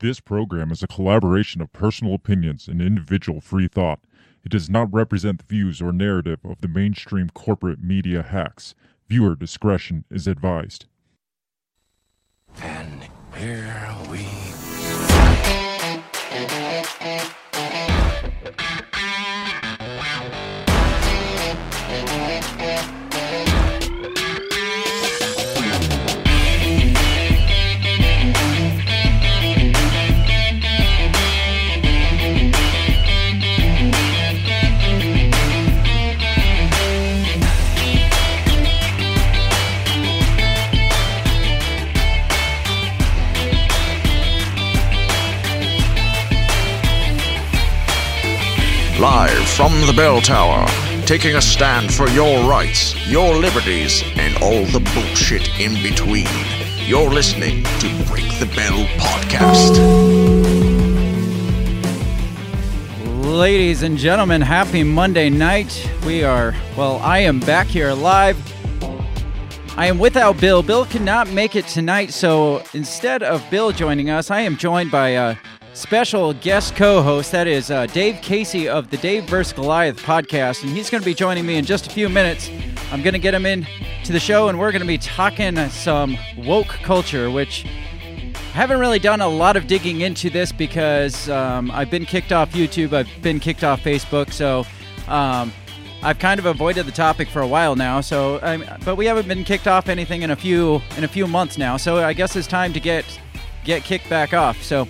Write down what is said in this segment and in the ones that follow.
This program is a collaboration of personal opinions and individual free thought. It does not represent the views or narrative of the mainstream corporate media hacks. Viewer discretion is advised. And here we from the bell tower, taking a stand for your rights, your liberties, and all the bullshit in between. You're listening to Break the Bell Podcast. Ladies and gentlemen, happy Monday night. We are, well, I am back here live. I am without Bill. Bill cannot make it tonight, so instead of Bill joining us, I am joined by a special guest co host. That is uh, Dave Casey of the Dave vs. Goliath podcast, and he's going to be joining me in just a few minutes. I'm going to get him in to the show, and we're going to be talking some woke culture, which I haven't really done a lot of digging into this because um, I've been kicked off YouTube, I've been kicked off Facebook, so um, I've kind of avoided the topic for a while now. So, um, but we haven't been kicked off anything in a few in a few months now. So I guess it's time to get get kicked back off. So.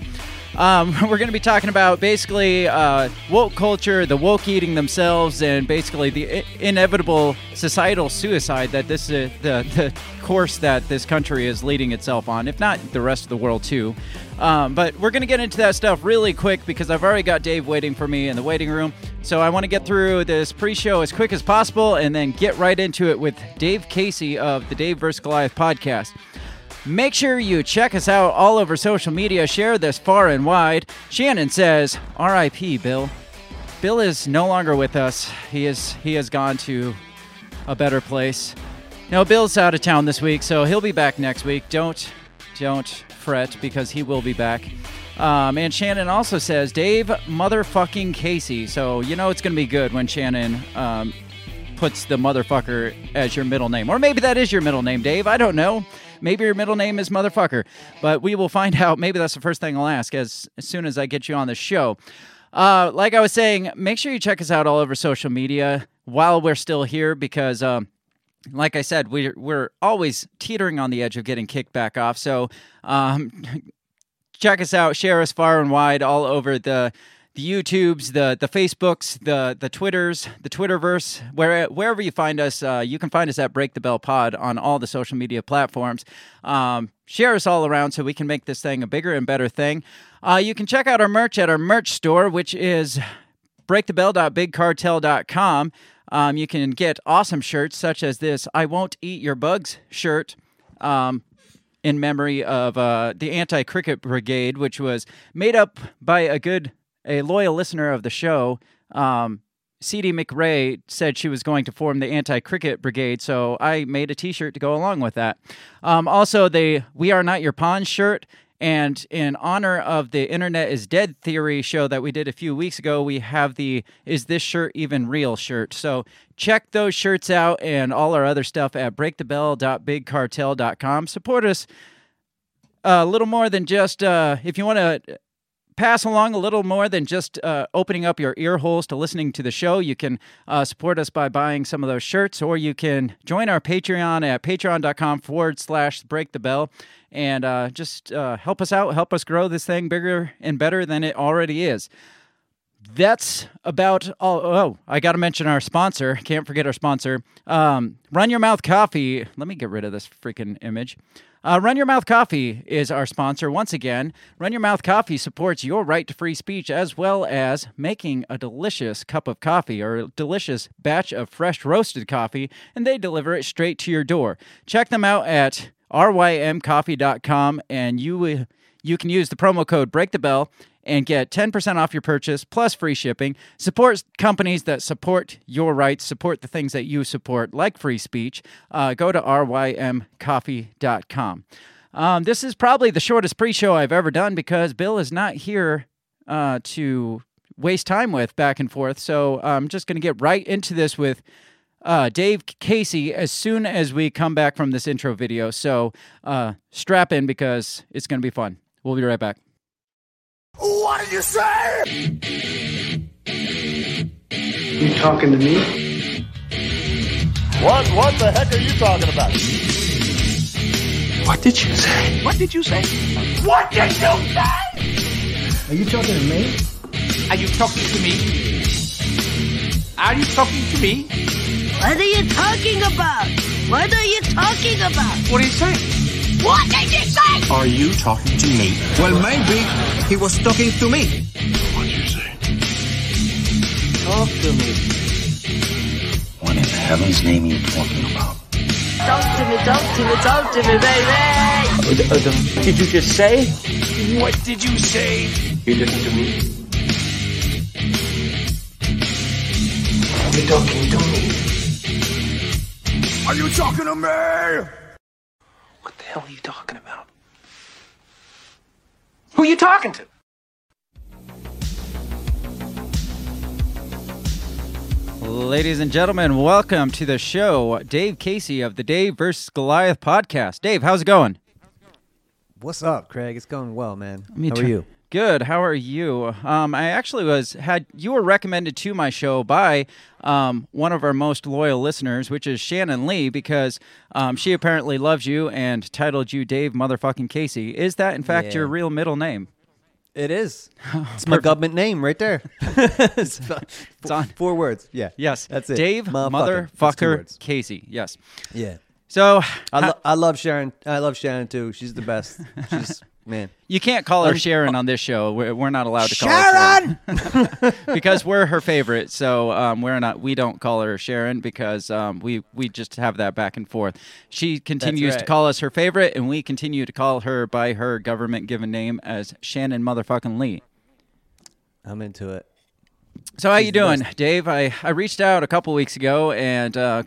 Um, we're going to be talking about basically uh, woke culture, the woke eating themselves, and basically the I- inevitable societal suicide that this uh, the the course that this country is leading itself on, if not the rest of the world too. Um, but we're going to get into that stuff really quick because I've already got Dave waiting for me in the waiting room. So I want to get through this pre-show as quick as possible and then get right into it with Dave Casey of the Dave vs. Goliath podcast. Make sure you check us out all over social media. Share this far and wide. Shannon says, "R.I.P. Bill." Bill is no longer with us. He is he has gone to a better place. No, Bill's out of town this week, so he'll be back next week. Don't don't fret because he will be back. Um, and Shannon also says, "Dave motherfucking Casey." So you know it's gonna be good when Shannon um, puts the motherfucker as your middle name. Or maybe that is your middle name, Dave. I don't know. Maybe your middle name is motherfucker. But we will find out. Maybe that's the first thing I'll ask as, as soon as I get you on the show. Uh, like I was saying, make sure you check us out all over social media while we're still here because. Um, like I said, we're we're always teetering on the edge of getting kicked back off. So um, check us out, share us far and wide all over the the YouTubes, the the Facebooks, the the Twitters, the Twitterverse, where wherever you find us, uh, you can find us at Break the Bell Pod on all the social media platforms. Um, share us all around so we can make this thing a bigger and better thing. Uh, you can check out our merch at our merch store, which is breakthebell.bigcartel.com. Um, you can get awesome shirts such as this "I Won't Eat Your Bugs" shirt. Um, in memory of uh, the Anti Cricket Brigade, which was made up by a good, a loyal listener of the show. Um, CD McRae said she was going to form the Anti Cricket Brigade, so I made a t shirt to go along with that. Um, also, the We Are Not Your Pawn shirt. And in honor of the Internet is Dead theory show that we did a few weeks ago, we have the Is This Shirt Even Real shirt. So check those shirts out and all our other stuff at breakthebell.bigcartel.com. Support us a little more than just, uh, if you want to pass along a little more than just uh, opening up your ear holes to listening to the show, you can uh, support us by buying some of those shirts, or you can join our Patreon at patreon.com forward slash break the bell and uh, just uh, help us out, help us grow this thing bigger and better than it already is. That's about all. Oh, I got to mention our sponsor. Can't forget our sponsor. Um, Run Your Mouth Coffee. Let me get rid of this freaking image. Uh, Run Your Mouth Coffee is our sponsor once again. Run Your Mouth Coffee supports your right to free speech as well as making a delicious cup of coffee or a delicious batch of fresh roasted coffee, and they deliver it straight to your door. Check them out at rymcoffee.com and you uh, you can use the promo code break the bell and get 10% off your purchase plus free shipping. Support companies that support your rights, support the things that you support, like free speech. Uh, go to rymcoffee.com. Um, this is probably the shortest pre-show I've ever done because Bill is not here uh, to waste time with back and forth. So I'm just going to get right into this with uh, Dave Casey as soon as we come back from this intro video. So uh, strap in because it's going to be fun. We'll be right back. What did you say? You talking to me? What what the heck are you talking about? What did you say? What did you say? What did you say? Are you talking to me? Are you talking to me? Are you talking to me? What are you talking about? What are you talking about? What are you saying? What did you say? Are you talking to me? Well, maybe he was talking to me. What did you say? Talk to me. What in heaven's name are you talking about? Talk to me, talk to me, talk to me, baby. What did you just say? What did you say? You listen to me. Are you talking to me? Are you talking to me? What the hell are you talking about? Who are you talking to? Ladies and gentlemen, welcome to the show. Dave Casey of the Dave vs. Goliath podcast. Dave, how's it going? What's up, Craig? It's going well, man. Me How too. are you? Good. How are you? Um, I actually was had you were recommended to my show by um, one of our most loyal listeners, which is Shannon Lee, because um, she apparently loves you and titled you Dave motherfucking Casey. Is that in fact your real middle name? It is. It's my government name right there. it's, It's on. four words. Yeah. Yes, That's it. Dave Motherfucker. Motherfucker. Casey. Yes. Yeah. So I, lo- I love Sharon. I love Sharon too. She's the best. She's man. you can't call her Sharon on this show. We're, we're not allowed to call her Sharon because we're her favorite. So um, we're not. We don't call her Sharon because um, we we just have that back and forth. She continues to call us her favorite, and we continue to call her by her government given name as Shannon motherfucking Lee. I'm into it. So how you She's the doing. Dave? I, I reached out a couple weeks ago and uh,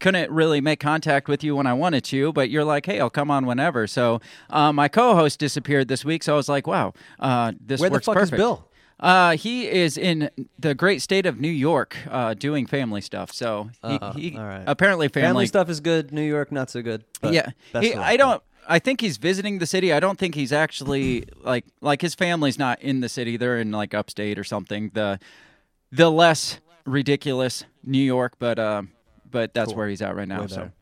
couldn't really make contact with you when I wanted to, but you're like, hey, I'll come on whenever. So uh, my co-host disappeared this week, so I was like, wow, uh, this Where the works fuck is. Bill? Uh, he is in the great state of New York, uh, doing family stuff. So he, Uh-oh. he All right. apparently family, Family stuff is good. New York, not so good. but yeah, best he, of luck, I don't. I think he's visiting the city. I don't think he's actually like like his family's not in the city. They're in like upstate or something. The the less ridiculous New York, but um, but that's where he's at right now. Way So better.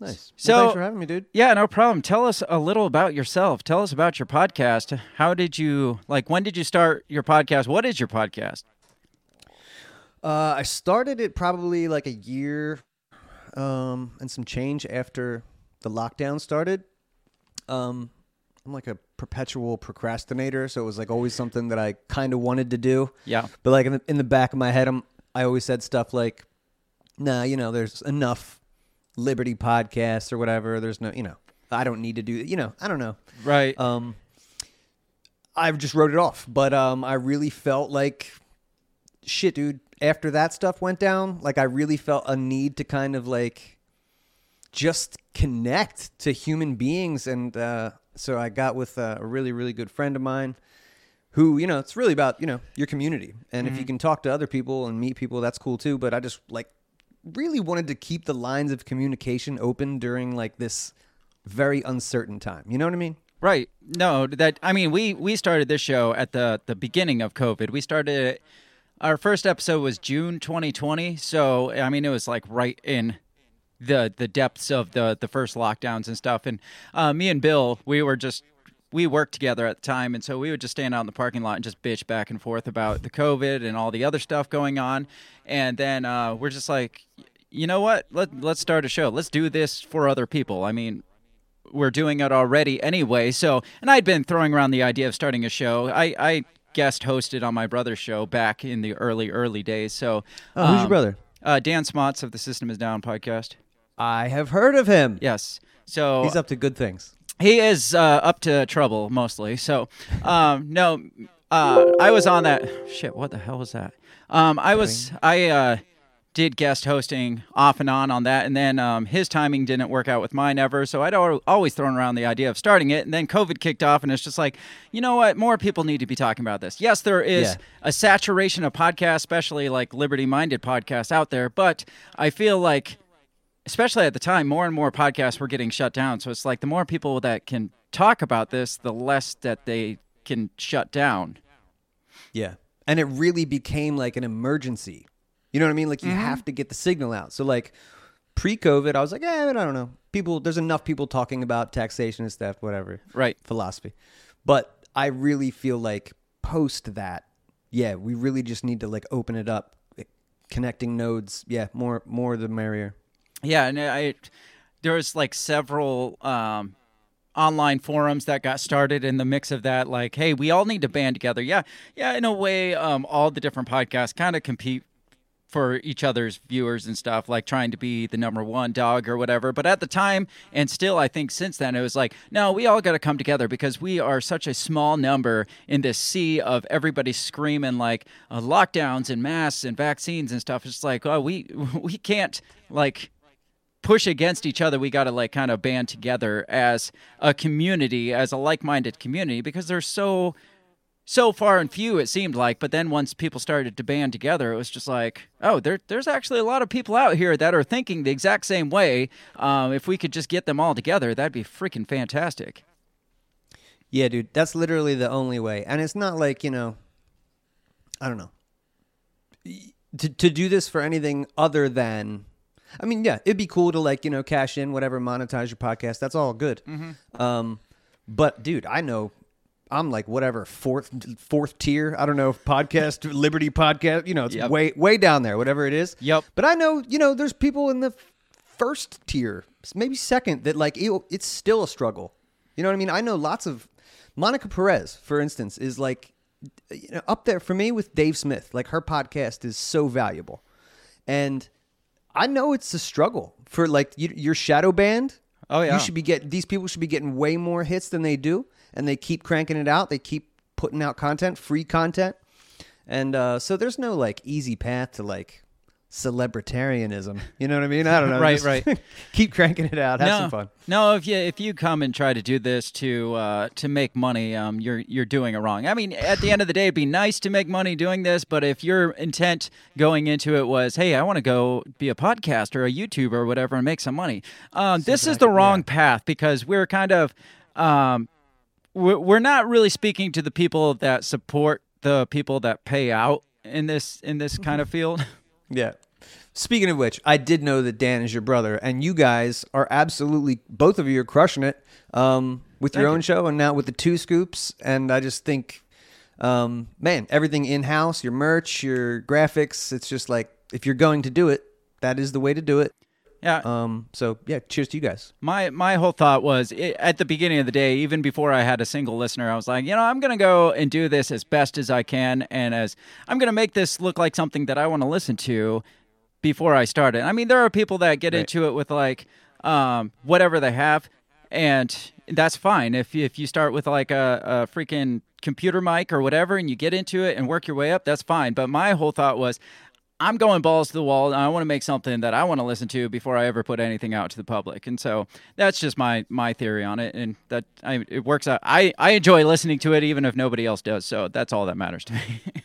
Nice. So- well, thanks for having me, dude. yeah, no problem. Tell us a little about yourself. Tell us about your podcast. How did you like? When did you start your podcast? What is your podcast? Uh, I started it probably like a year um, and some change after the lockdown started. Um, I'm like a perpetual procrastinator, so it was like always something that I kind of wanted to do. Yeah. But like in the, in the back of my head, I'm, I always said stuff like, "Nah, you know, there's enough Liberty podcasts or whatever. There's no, you know, I don't need to do, you know, I don't know." Right. Um, I just wrote it off, but um, I really felt like shit, dude. After that stuff went down, like I really felt a need to kind of like just connect to human beings, and uh, so I got with a really, really good friend of mine. Who you know, it's really about you know your community, and if you can talk to other people and meet people, that's cool too. But I just like really wanted to keep the lines of communication open during like this very uncertain time. You know what I mean? Right. No, that I mean we we started this show at the the beginning of COVID. We started our first episode was June 2020, so I mean it was like right in the the depths of the the first lockdowns and stuff. And uh, me and Bill, we were just we worked together at the time, and so we would just stand out in the parking lot and just bitch back and forth about the COVID and all the other stuff going on. And then uh, we're just like, you know what? Let let's start a show. Let's do this for other people. I mean, we're doing it already anyway. So, and I'd been throwing around the idea of starting a show. I, I guest hosted on my brother's show back in the early, early days. So, Oh, who's your um, brother? Uh, Dan Smots of the System Is Down podcast. I have heard of him. Yes. So He's up to good things. He is uh, up to trouble mostly. So, um, no, uh, I was on that. Shit, what the hell was that? Um, I was I uh, did guest hosting off and on on that, and then um, his timing didn't work out with mine ever. So I'd al- always thrown around the idea of starting it, and then COVID kicked off, and it's just like, you know what? More people need to be talking about this. Yes, there is Yeah. a saturation of podcasts, especially like liberty-minded podcasts out there, but I feel like especially at the time, more and more podcasts were getting shut down. So it's like the more people that can talk about this, the less that they can shut down. Yeah. And it really became like an emergency. You know what I mean? Like you have to get the signal out. So like pre-COVID, I was like, eh, I don't know. People, there's enough people talking about taxation and stuff, whatever. Right. Philosophy. But I really feel like post that, yeah, we really just need to like open it up, connecting nodes. Yeah, more, more the merrier. Yeah, and I there was like several um, online forums that got started in the mix of that. Like, hey, we all need to band together. Yeah, yeah. In a way, um, all the different podcasts kind of compete for each other's viewers and stuff, like trying to be the number one dog or whatever. But at the time, and still, I think since then, it was like, no, we all got to come together because we are such a small number in this sea of everybody screaming like uh, lockdowns and masks and vaccines and stuff. It's like, oh, we we can't like push against each other. We got to like kind of band together as a community, as a like-minded community, because there's so so far and few it seemed like but then once people started to band together it was just like oh there, there's actually a lot of people out here that are thinking the exact same way um, if we could just get them all together that'd be freaking fantastic Yeah, dude, that's literally the only way. And it's not like, you know, I don't know. To to do this for anything other than I mean, yeah, it'd be cool to like, you know, cash in whatever, monetize your podcast. That's all good. Um but dude, I know I'm like whatever fourth fourth tier. I don't know podcast Liberty podcast. You know, it's Yep. way way down there, whatever it is. Yep. But I know you know there's people in the first tier, maybe second, that like it, it's still a struggle. You know what I mean? I know lots of Monica Perez, for instance, is like you know up there for me with Dave Smith. Like her podcast is so valuable, and I know it's a struggle for like you, your shadow banned. Oh, yeah. you should be getting these people should be getting way more hits than they do, and they keep cranking it out. They keep putting out content, free content, and uh, so there's no like easy path to like celebritarianism. You know what I mean? I don't know. Right, right. keep cranking it out. Have no, some fun. No, if you if you come and try to do this to uh, to make money, um, you're you're doing it wrong. I mean, at the end of the day, it'd be nice to make money doing this, but if your intent going into it was, hey, I want to go be a podcaster, or a YouTuber, or whatever, and make some money, um, this is the wrong path because we're kind of um, we're, we're not really speaking to the people that support the people that pay out in this in this kind of field. Yeah. Speaking of which, I did know that Dan is your brother, and you guys are absolutely both of you are crushing it um, with your own show and now with the two scoops. And I just think, um, man, everything in house, your merch, your graphics, it's just like if you're going to do it, that is the way to do it. Yeah, Um, so yeah, cheers to you guys. My my whole thought was i at the beginning of the day, even before I had a single listener, I was like, you know, I'm gonna go and do this as best as I can, and as I'm gonna make this look like something that I want to listen to before I start it. I mean, there are people that get into it with like um, whatever they have, and that's fine. If you- if you start with like a, a freaking computer mic or whatever, and you get into it and work your way up, that's fine. But my whole thought was. I'm going balls to the wall. And I want to make something that I want to listen to before I ever put anything out to the public. And so that's just my my theory on it, and that I, it works out. I I enjoy listening to it even if nobody else does. So that's all that matters to me.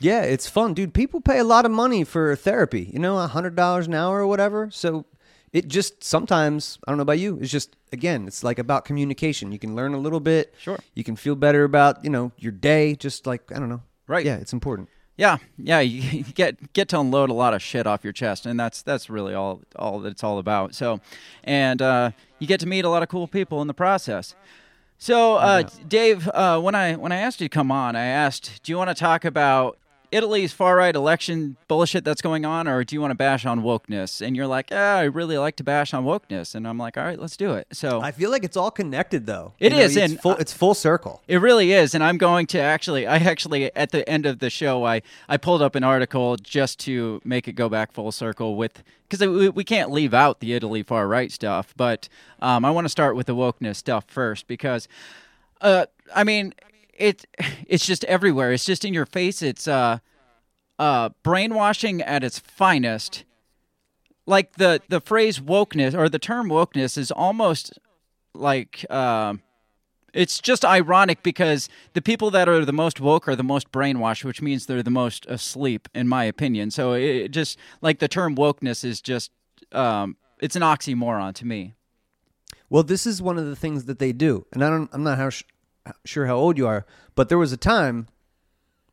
Yeah, it's fun, dude. People pay a lot of money for therapy, you know, a hundred dollars an hour or whatever. So it just sometimes I don't know about you. It's just again, it's like about communication. You can learn a little bit. Sure. You can feel better about you know your day. Just like I don't know. Right. Yeah, it's important. Yeah, yeah, you, get get to unload a lot of shit off your chest, and that's that's really all all that it's all about. So, and uh, you get to meet a lot of cool people in the process. So, uh, Dave, uh, when I when I asked you to come on, I asked, do you want to talk about Italy's far right election bullshit that's going on, or do you want to bash on wokeness? And you're like, yeah, I really like to bash on wokeness, and I'm like, all right, let's do it. So I feel like it's all connected though. It It is is, It's and full, it's full circle. It really is, and I'm going to actually. I actually at the end of the show, I I pulled up an article just to make it go back full circle with because we, we can't leave out the Italy far right stuff, but um, I want to start with the wokeness stuff first because, uh, I mean, it it's just everywhere. It's just in your face. It's uh, uh, brainwashing at its finest like the the phrase wokeness or the term wokeness is almost like um it's just ironic because the people that are the most woke are the most brainwashed, which means they're the most asleep, in my opinion. So it just like the term wokeness is just um, it's an oxymoron to me. Well, this is one of the things that they do, and I don't. I'm not how sure how old you are, but there was a time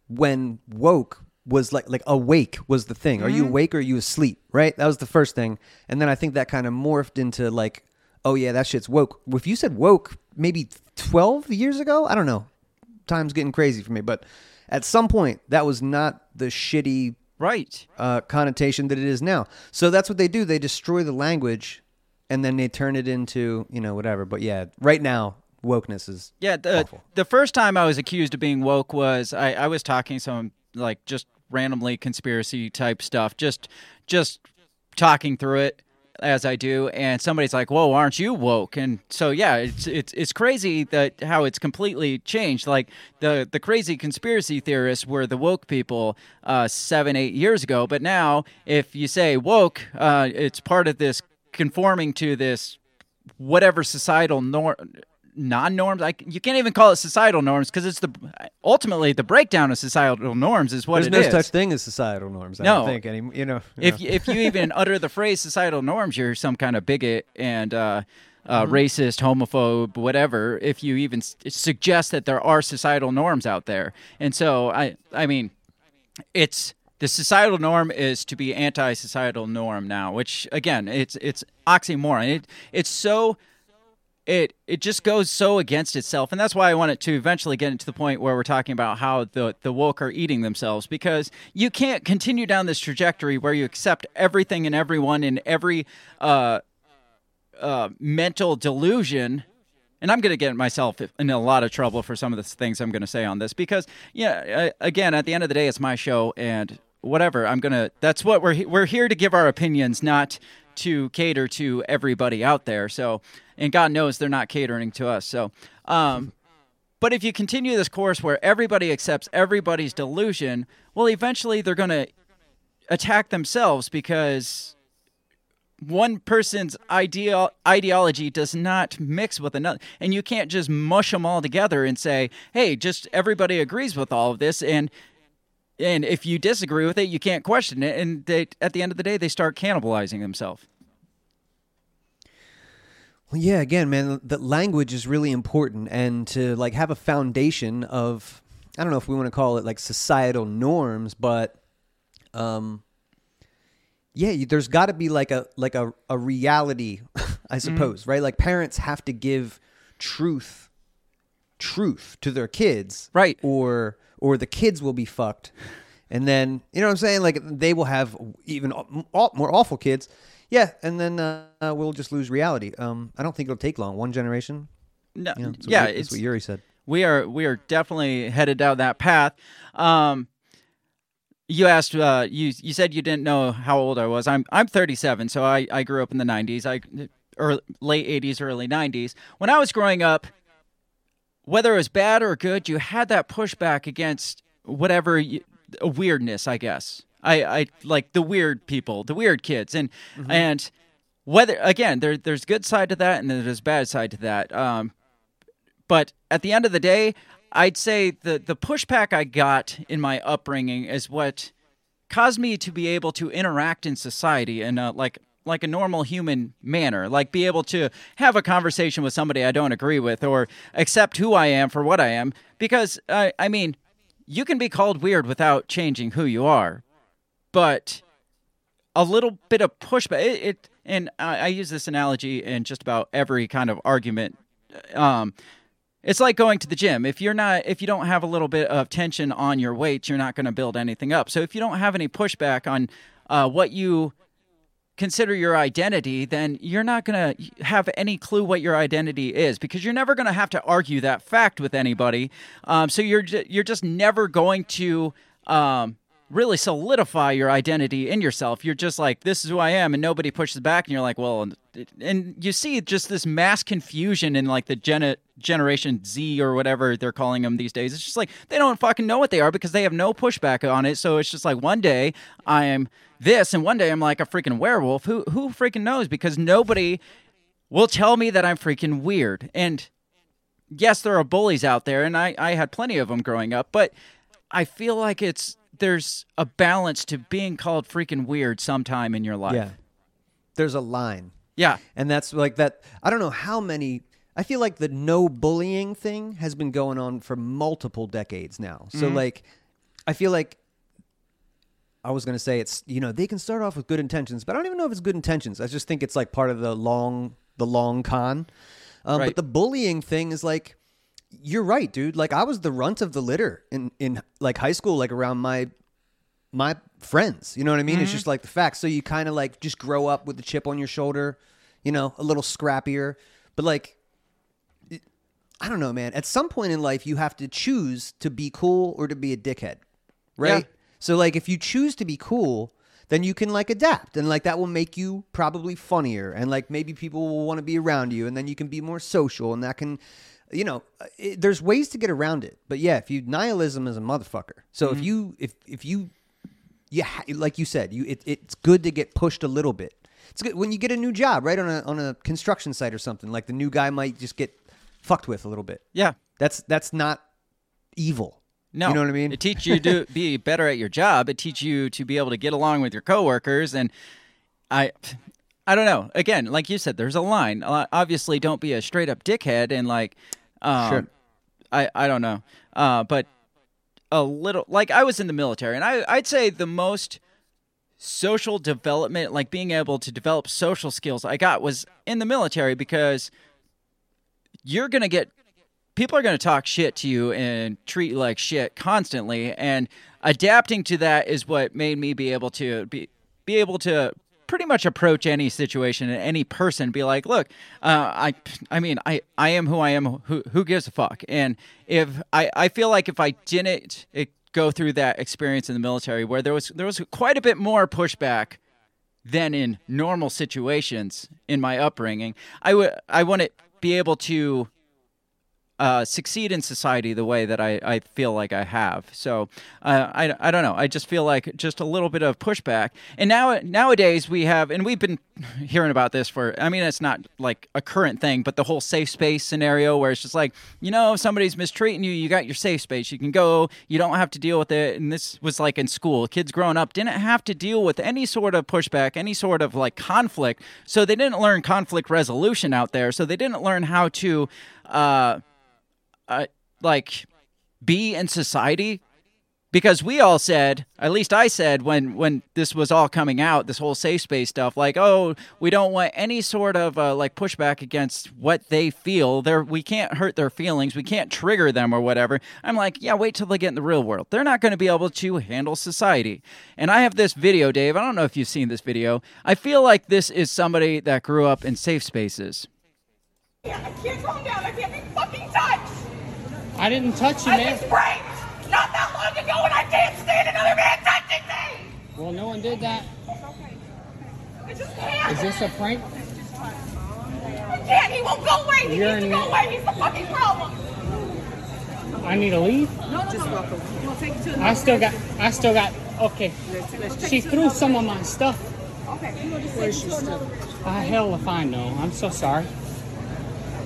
when woke was like like awake was the thing. Are you Mhm. awake or are you asleep? Right. That was the first thing, and then I think that kind of morphed into like, oh yeah, that shit's woke. If you said woke maybe 12 years ago, I don't know. Time's getting crazy for me, but at some point that was not the shitty right uh, connotation that it is now. So that's what they do. They destroy the language, and then they turn it into you know whatever. But yeah, right now wokeness is Yeah, the the first time I was accused of being woke was I, I was talking some like just randomly conspiracy type stuff, just just talking through it as I do, and somebody's like, "Whoa, aren't you woke?" And so yeah, it's it's it's crazy that how it's completely changed. Like the the crazy conspiracy theorists were the woke people uh, seven eight years ago, but now if you say woke, uh, it's part of this conforming to this whatever societal norm non-norms I, you can't even call it societal norms because it's the ultimately the breakdown of societal norms is what There's no is. such thing as societal norms. I No. don't think any. You know, if you you, if you even utter the phrase societal norms you're some kind of bigot and uh, uh, Mhm. racist homophobe whatever if you even s- suggest that there are societal norms out there and so i i mean it's the societal norm is to be anti-societal norm now which again it's it's oxymoron it it's so it it just goes so against itself and that's why i wanted to eventually get into the point where we're talking about how the the woke are eating themselves because you can't continue down this trajectory where you accept everything and everyone in every uh uh mental delusion and I'm going to get myself in a lot of trouble for some of the things I'm going to say on this because, yeah, again, at the end of the day, it's my show and whatever. I'm going to, that's what we're, we're here to give our opinions, not to cater to everybody out there. So, and God knows they're not catering to us. So, um, but if you continue this course where everybody accepts everybody's delusion, well, eventually they're going to attack themselves because one person's ideal ideology does not mix with another. And you can't just mush them all together and say hey just everybody agrees with all of this and and if you disagree with it you can't question it. And they at the end of the day they start cannibalizing themselves Well, yeah, again, man, the language is really important, and to like have a foundation of, I don't know if we want to call it like societal norms, but, um, yeah, you, there's got to be like a like a a reality, I suppose, right? Like parents have to give truth, truth to their kids, right? Or or the kids will be fucked, and then you know what I'm saying? Like they will have even more awful kids. Yeah, and then uh, uh, we'll just lose reality. Um, I don't think it'll take long. One generation. No, You know, that's what yeah, that's it's what Yuri said. We are we are definitely headed down that path. Um, you asked, uh, you you said you didn't know how old I was. I'm I'm 37, so I, I grew up in the 90s. I or late 80s, early 90s. When I was growing up, whether it was bad or good, you had that pushback against whatever you, weirdness, I guess. I, I like the weird people, the weird kids, and and whether again there there's good side to that and there's bad side to that. Um, but at the end of the day, I'd say the the pushback I got in my upbringing is what caused me to be able to interact in society in a, like like a normal human manner, like be able to have a conversation with somebody I don't agree with or accept who I am for what I am. Because I I mean, you can be called weird without changing who you are, but a little bit of pushback. It, it and I, I use this analogy in just about every kind of argument. Um, it's like going to the gym. If you're not, if you don't have a little bit of tension on your weights, you're not going to build anything up. So if you don't have any pushback on uh, what you consider your identity, then you're not going to have any clue what your identity is because you're never going to have to argue that fact with anybody. Um, so you're you're just never going to um, really solidify your identity in yourself. You're just like, this is who I am, and nobody pushes back, and you're like, well, and, you see just this mass confusion in like the gen- generation Z or whatever they're calling them these days. It's just like they don't fucking know what they are because they have no pushback on it. So it's just like one day I am this, and one day I'm like a freaking werewolf. Who who freaking knows? Because nobody will tell me that I'm freaking weird. And yes, there are bullies out there, and I I had plenty of them growing up, but I feel like it's there's a balance to being called freaking weird sometime in your life. Yeah. There's a line. Yeah. And that's like that. I don't know how many. I feel like the no bullying thing has been going on for multiple decades now. So, Mhm. like, I feel like I was going to say it's, you know, they can start off with good intentions, but I don't even know if it's good intentions. I just think it's like part of the long, the long con. Um, Right. But the bullying thing is like, you're right, dude. Like, I was the runt of the litter in, in like high school, like around my my friends. You know what I mean? It's Mhm. just like the fact. So you kind of like just grow up with the chip on your shoulder, you know, a little scrappier. But like, it- I don't know, man. At some point in life, you have to choose to be cool or to be a dickhead, right? Yeah. So like, if you choose to be cool, then you can like adapt, and like that will make you probably funnier, and like maybe people will want to be around you, and then you can be more social, and that can. You know, it, there's ways to get around it, but yeah, if you nihilism is a motherfucker. So if Mhm. you if if you yeah, like you said, you it, it's good to get pushed a little bit. It's good when you get a new job, right on a on a construction site or something. Like the new guy might just get fucked with a little bit. Yeah. That's that's not evil. No, you know what I mean. It teaches you to be better at your job. It teaches you to be able to get along with your coworkers, and I, I don't know. Again, like you said, there's a line. Uh, Obviously, don't be a straight up dickhead, and like, um, Sure. I I don't know, uh, but a little like I was in the military, and I I'd say the most social development, like being able to develop social skills, I got was in the military because you're gonna get people are going to talk shit to you and treat you like shit constantly and adapting to that is what made me be able to be be able to pretty much approach any situation and any person be like look uh, i i mean i i am who i am. Who who gives a fuck? And if i i feel like if i didn't it, go through that experience in the military where there was there was quite a bit more pushback than in normal situations in my upbringing i would i to be able to uh, succeed in society the way that I, I feel like I have. So uh, I, I don't know. I just feel like just a little bit of pushback. And now nowadays we have, and we've been hearing about this for. I mean, it's not like a current thing, but the whole safe space scenario where it's just like you know if somebody's mistreating you, you got your safe space. You can go. You don't have to deal with it. And this was like in school. Kids growing up didn't have to deal with any sort of pushback, any sort of like conflict. So they didn't learn conflict resolution out there. So they didn't learn how to. Uh, uh, like be in society? Because we all said at least i said when when this was all coming out this whole safe space stuff like oh we don't want any sort of uh, like pushback against what they feel. They we can't hurt their feelings. We can't trigger them or whatever. I'm like yeah wait till they get in the real world. They're not going to be able to handle society. And i have this video dave. I don't know if you've seen this video. I feel like this is somebody that grew up in safe spaces. I can't calm down. I can't. I didn't touch you, I man. was raped not that long ago, and I can't stand another man touching me. Well, no one did that. I just can't. Is this a prank? I can't. He won't go away. He You're needs to go away. He's the fucking problem. I need to leave. No, no, just welcome. We'll take you to I still got. I still got. Okay. Let's She threw some of my stuff. Okay, you know, just take you. Ah, hell if I know. I'm so sorry.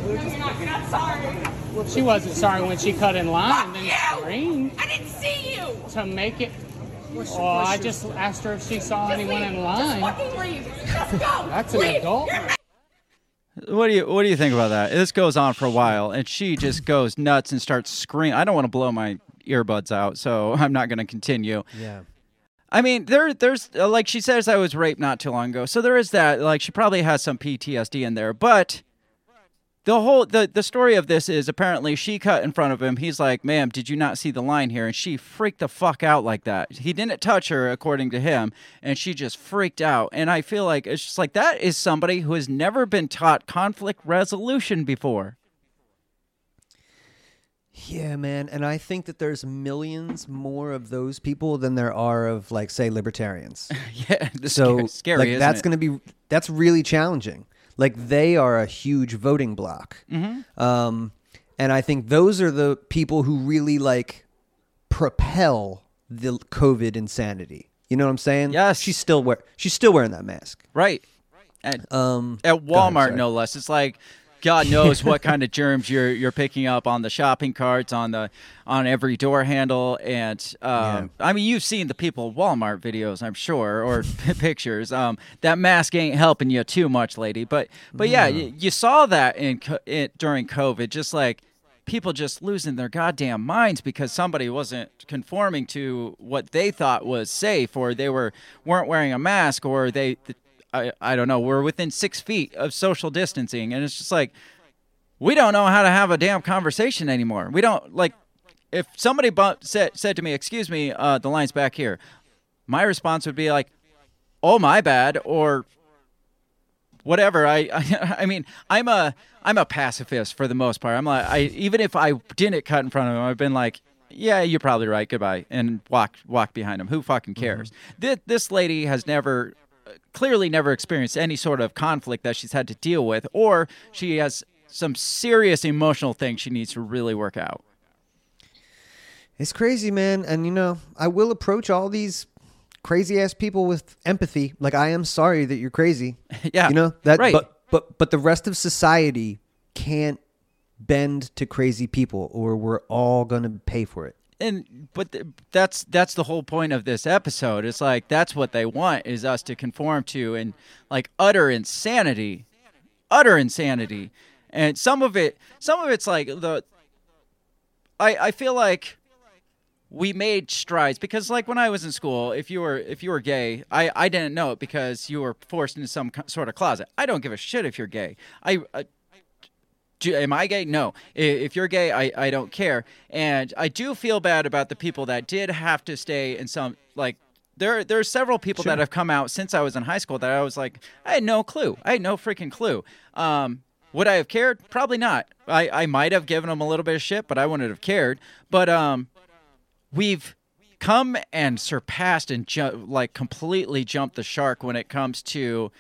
You're not sorry. She wasn't sorry when she cut in line and then screamed I didn't see you. to make it. Oh, I just asked her if she saw Just anyone leave. in Just line. fucking leave. Just go. That's an adult. You're What do you What do you think about that? This goes on for a while, and she just goes nuts and starts screaming. I don't want to blow my earbuds out, so I'm not going to continue. Yeah. I mean, there, there's uh, like she says, I was raped not too long ago, so there is that. Like she probably has some PTSD in there, but the whole the the story of this is apparently she cut in front of him. He's like, "Ma'am, did you not see the line here?" And she freaked the fuck out like that. He didn't touch her, according to him, and she just freaked out. And I feel like it's just like that is somebody who has never been taught conflict resolution before. Yeah, man, and I think that there's millions more of those people than there are of like say libertarians. yeah, so scary. like that's going to be that's really challenging. Like they are a huge voting bloc. Mhm. Um, and I think those are the people who really like propel the COVID insanity. You know what I'm saying? Yes. She's still wear she's still wearing that mask. right. At, Um, at go ahead, Walmart, no less. It's like God knows what kind of germs you're you're picking up on the shopping carts, on the on every door handle, and um, I mean you've seen the people Walmart videos, I'm sure, or pictures. Um, that mask ain't helping you too much, lady. But but yeah, you, you saw that in, co- in during COVID, just like people just losing their goddamn minds because somebody wasn't conforming to what they thought was safe, or they were weren't wearing a mask, or they. I, I don't know. We're within six feet of social distancing, and it's just like we don't know how to have a damn conversation anymore. We don't like if somebody bu- said said to me, "Excuse me, uh, the line's back here," my response would be like, "Oh, my bad," or whatever. I, I I mean, I'm a I'm a pacifist for the most part. I'm like, I even if I didn't cut in front of him, I've been like. Yeah, you're probably right. Goodbye, and walk walk behind him. Who fucking cares? This this lady has never clearly never experienced any sort of conflict that she's had to deal with, or she has some serious emotional thing she needs to really work out. It's crazy, man. And you know, I will approach all these crazy ass people with empathy. Like I am sorry that you're crazy. Yeah, You know, that right. but but but the rest of society can't bend to crazy people or we're all going to pay for it. And but th- that's that's the whole point of this episode. It's like that's what they want is us to conform to and like utter insanity, utter insanity, and some of it, some of it's like the. I I feel like we made strides because like when I was in school, if you were if you were gay, I I didn't know it because you were forced into some sort of closet. I don't give a shit if you're gay. I. I do, am I gay? No. If you're gay, I, I don't care. And I do feel bad about the people that did have to stay in some like there there are several people that have come out since I was in high school that I was like I had no clue. I had no freaking clue. Um, would I have cared? Probably not. I, I might have given them a little bit of shit, but I wouldn't have cared. But um, we've come and surpassed and ju- like completely jumped the shark when it comes to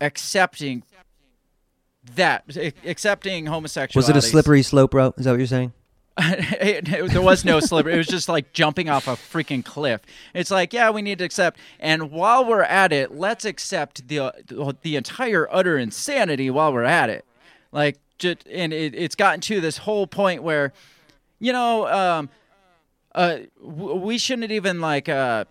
accepting that accepting homosexuality. Was it a slippery slope, bro? Is that what you're saying? It- it- there was no slippery. It was just like jumping off a freaking cliff. It's like, yeah, we need to accept. And while we're at it, let's accept the the entire utter insanity while we're at it. Like, just, and it, it's gotten to this whole point where, you know, um, uh, w- we shouldn't even like uh,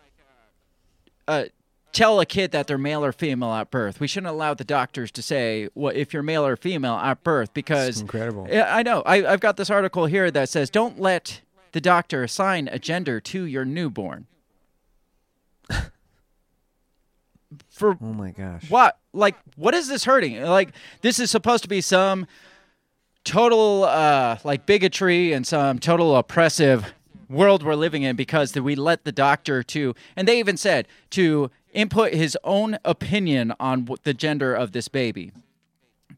uh, tell a kid that they're male or female at birth. We shouldn't allow the doctors to say what if you're male or female at birth because incredible. Yeah, I know. I, I've got this article here that says don't let the doctor assign a gender to your newborn. For Oh my gosh. what? Like, what is this hurting? Like, this is supposed to be some total, uh, like bigotry and some total oppressive world we're living in because we let the doctor to, and they even said to input his own opinion on the gender of this baby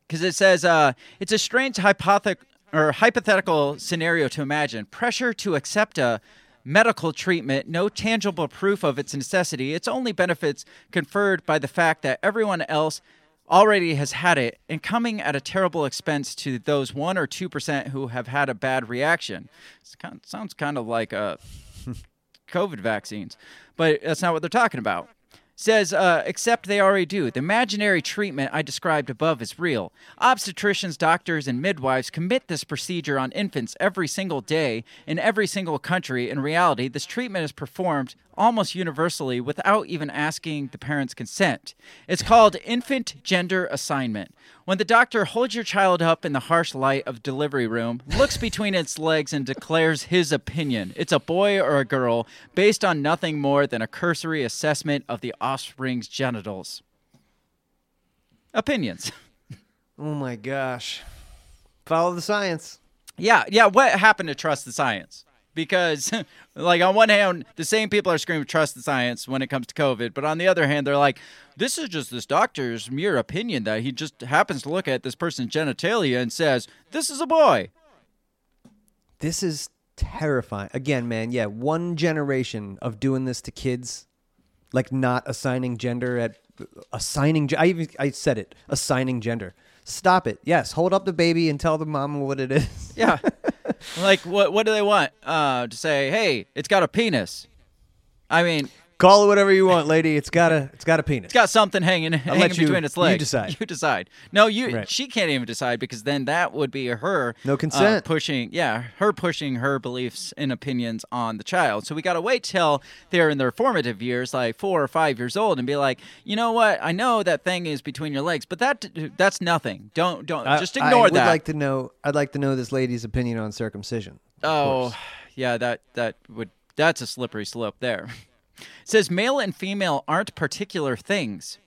because it says uh, it's a strange hypothet- or hypothetical scenario to imagine. Pressure to accept a medical treatment, no tangible proof of its necessity. Its only benefits conferred by the fact that everyone else already has had it, and coming at a terrible expense to those one or two percent who have had a bad reaction. Kind sounds kind of like uh, COVID vaccines, but that's not what they're talking about. Says, uh, except they already do. The imaginary treatment I described above is real. Obstetricians, doctors, and midwives commit this procedure on infants every single day in every single country. In reality, this treatment is performed almost universally without even asking the parents' consent. It's called infant gender assignment. When the doctor holds your child up in the harsh light of delivery room, looks between its legs and declares his opinion. It's a boy or a girl based on nothing more than a cursory assessment of the offspring's genitals. Opinions. Oh my gosh. Follow the science. Yeah, yeah. What happened to trust the science? Because, like, on one hand, the same people are screaming trust the science when it comes to COVID, but on the other hand, they're like, this is just this doctor's mere opinion that he just happens to look at this person's genitalia and says, this is a boy. This is terrifying. Again, man, yeah, one generation of doing this to kids, like not assigning gender at assigning. I even I said it. Assigning gender. Stop it. Yes, hold up the baby and tell the mom what it is. Yeah. like what what do they want? Uh to say, "Hey, it's got a penis." I mean, Call it whatever you want, lady. It's got a it's got a penis. it's got something hanging hanging you- between its legs. you decide. You decide. No, you Right. she can't even decide because then that would be her No uh, consent. pushing, yeah, her pushing her beliefs and opinions on the child. So we got to wait till they're in their formative years, like 4 or 5 years old and be like, "You know what? I know that thing is between your legs, but that that's nothing. Don't don't I- just I would that." like to know. I'd like to know this lady's opinion on circumcision. Oh, yeah, that that would that's a slippery slope there. Says male and female aren't particular things.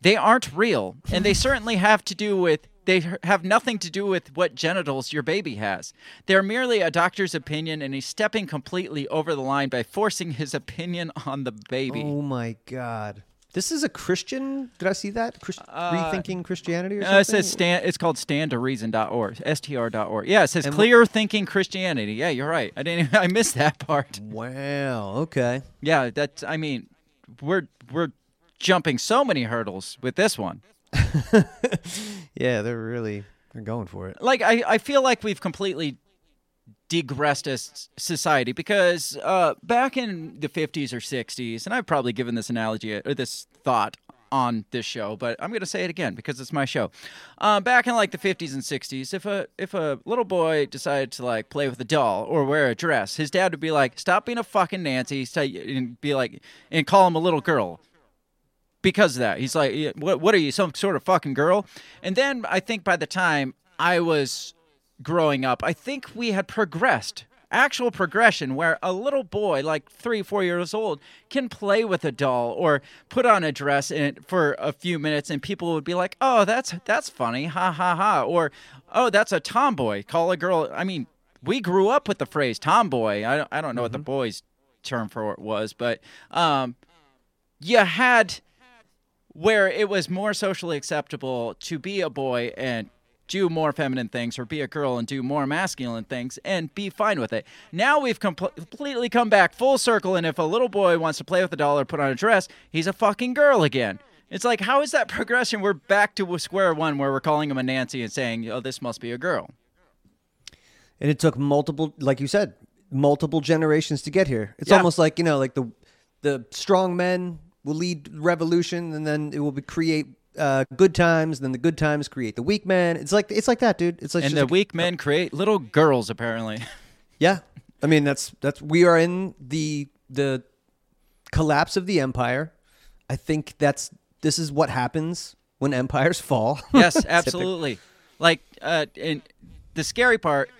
They aren't real, and they certainly have to do with they have nothing to do with what genitals your baby has. They're merely a doctor's opinion, and he's stepping completely over the line by forcing his opinion on the baby. Oh my god. This is a Christian. Did I see that? Christ- rethinking Christianity or something? Uh, it says stand. It's called standtoreason.org. Str.org. Yeah, it says And clear thinking Christianity. Yeah, you're right. I didn't. I missed that part. Wow. Okay. Yeah, that's. I mean, we're we're jumping so many hurdles with this one. Yeah, they're really they're going for it. Like, I I feel like we've completely digressed as society because uh, back in the 50s or 60s, and I've probably given this analogy or this thought on this show, but I'm going to say it again because it's my show. Uh, back in like the 50s and 60s, if a if a little boy decided to like play with a doll or wear a dress, his dad would be like, "Stop being a fucking Nancy," and be like, and call him a little girl. Because of that, he's like, "What? What are you, some sort of fucking girl?" And then I think by the time I was growing up, I think we had progressed, actual progression, where a little boy, like three, four years old, can play with a doll or put on a dress in it for a few minutes, and people would be like, "Oh, that's that's funny, ha ha ha," or "Oh, that's a tomboy." Call a girl. I mean, we grew up with the phrase tomboy. I don't, I don't know what the boys' term for it was, but um, you had where it was more socially acceptable to be a boy and do more feminine things or be a girl and do more masculine things and be fine with it. Now we've compl- completely come back full circle and if a little boy wants to play with a doll or put on a dress, he's a fucking girl again. It's like how is that progression? We're back to square one where we're calling him a Nancy and saying, "Oh, this must be a girl." And it took multiple, like you said, multiple generations to get here. It's Yeah. almost like you know, like the the strong men will lead revolution, and then it will be create uh, good times. Then the good times create the weak men. It's like it's like that, dude. It's like and the like- weak men create little girls apparently. Yeah, I mean that's that's we are in the the collapse of the empire. I think that's this is what happens when empires fall. yes, absolutely. Like, uh, and the scary part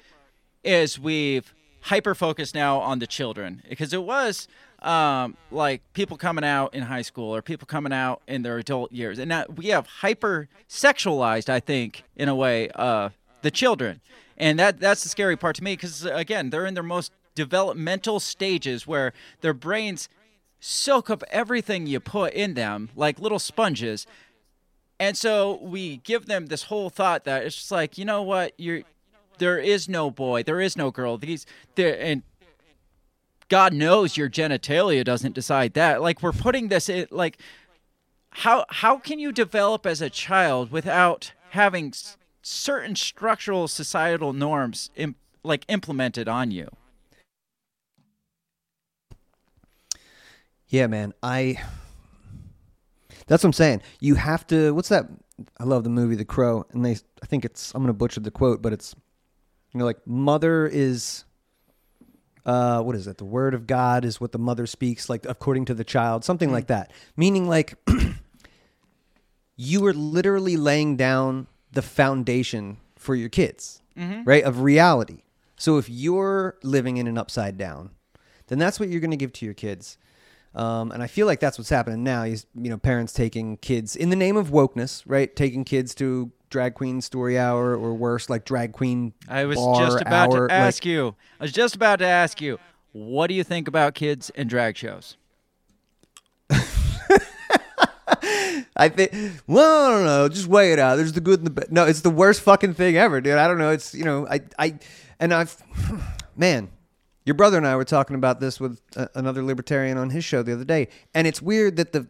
is we've hyper focused now on the children because it was um, like people coming out in high school or people coming out in their adult years, and now we have hyper sexualized, I think, in a way, uh, the children, and that that's the scary part to me because again, they're in their most developmental stages where their brains soak up everything you put in them like little sponges. And so we give them this whole thought that it's just like, you know what, you're there is no boy, there is no girl. These there and God knows your genitalia doesn't decide that. Like we're putting this in like how how can you develop as a child without having s- certain structural societal norms like implemented on you? Yeah, man. I. That's what I'm saying. You have to. What's that? I love the movie The Crow, and they. I think it's. I'm gonna butcher the quote, but it's. You know, like mother is. Uh, what is it? The word of God is what the mother speaks, like according to the child, something like that. Meaning, like, you are literally laying down the foundation for your kids, Mhm. right? Of reality. So if you're living in an upside down, then that's what you're going to give to your kids. Um, and I feel like that's what's happening now. Is you know parents taking kids in the name of wokeness, right? Taking kids to drag queen story hour or worse, like drag queen. I was just about hour, to like- ask you. I was just about to ask you, what do you think about kids and drag shows? I think. Well, I don't know. Just weigh it out. There's the good and the bad. No, it's the worst fucking thing ever, dude. I don't know. It's you know, I, I, and I've. man, your brother and I were talking about this with uh, another libertarian on his show the other day, and it's weird that the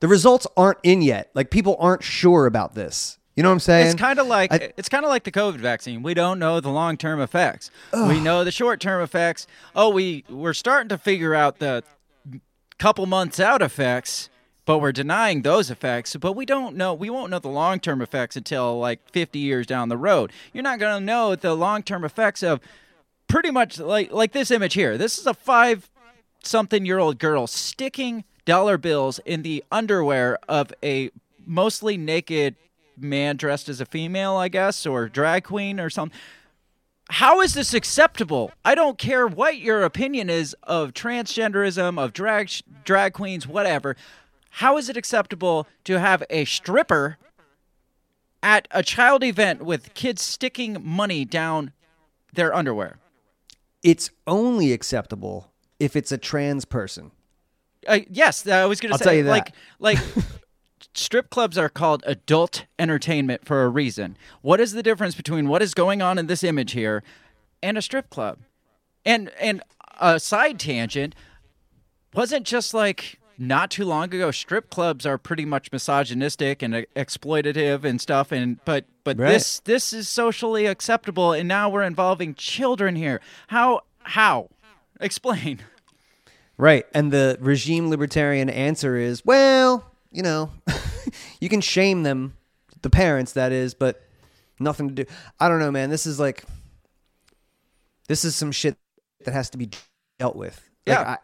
the results aren't in yet. Like people aren't sure about this. You know what I'm saying? It's kind of like I- it's kind of like the COVID vaccine. We don't know the long term effects. We know the short term effects. Oh, we we're starting to figure out the couple months out effects, but we're denying those effects. But we don't know. We won't know the long term effects until like 50 years down the road. You're not going to know the long term effects of pretty much like like this image here. This is a five something year old girl sticking dollar bills in the underwear of a mostly naked man dressed as a female, I guess, or drag queen or something. How is this acceptable? I don't care what your opinion is of transgenderism, of drag drag queens, whatever. How is it acceptable to have a stripper at a child event with kids sticking money down their underwear? it's only acceptable if it's a trans person. Uh, yes, I was going to say tell you that. like like strip clubs are called adult entertainment for a reason. What is the difference between what is going on in this image here and a strip club? And and a side tangent wasn't just like not too long ago strip clubs are pretty much misogynistic and exploitative and stuff and but but Right. this this is socially acceptable and now we're involving children here. How how? Explain. Right. And the regime libertarian answer is, well, you know, you can shame them, the parents, that is, but nothing to do. I don't know, man. This is like, this is some shit that has to be dealt with. Like, Yeah. I,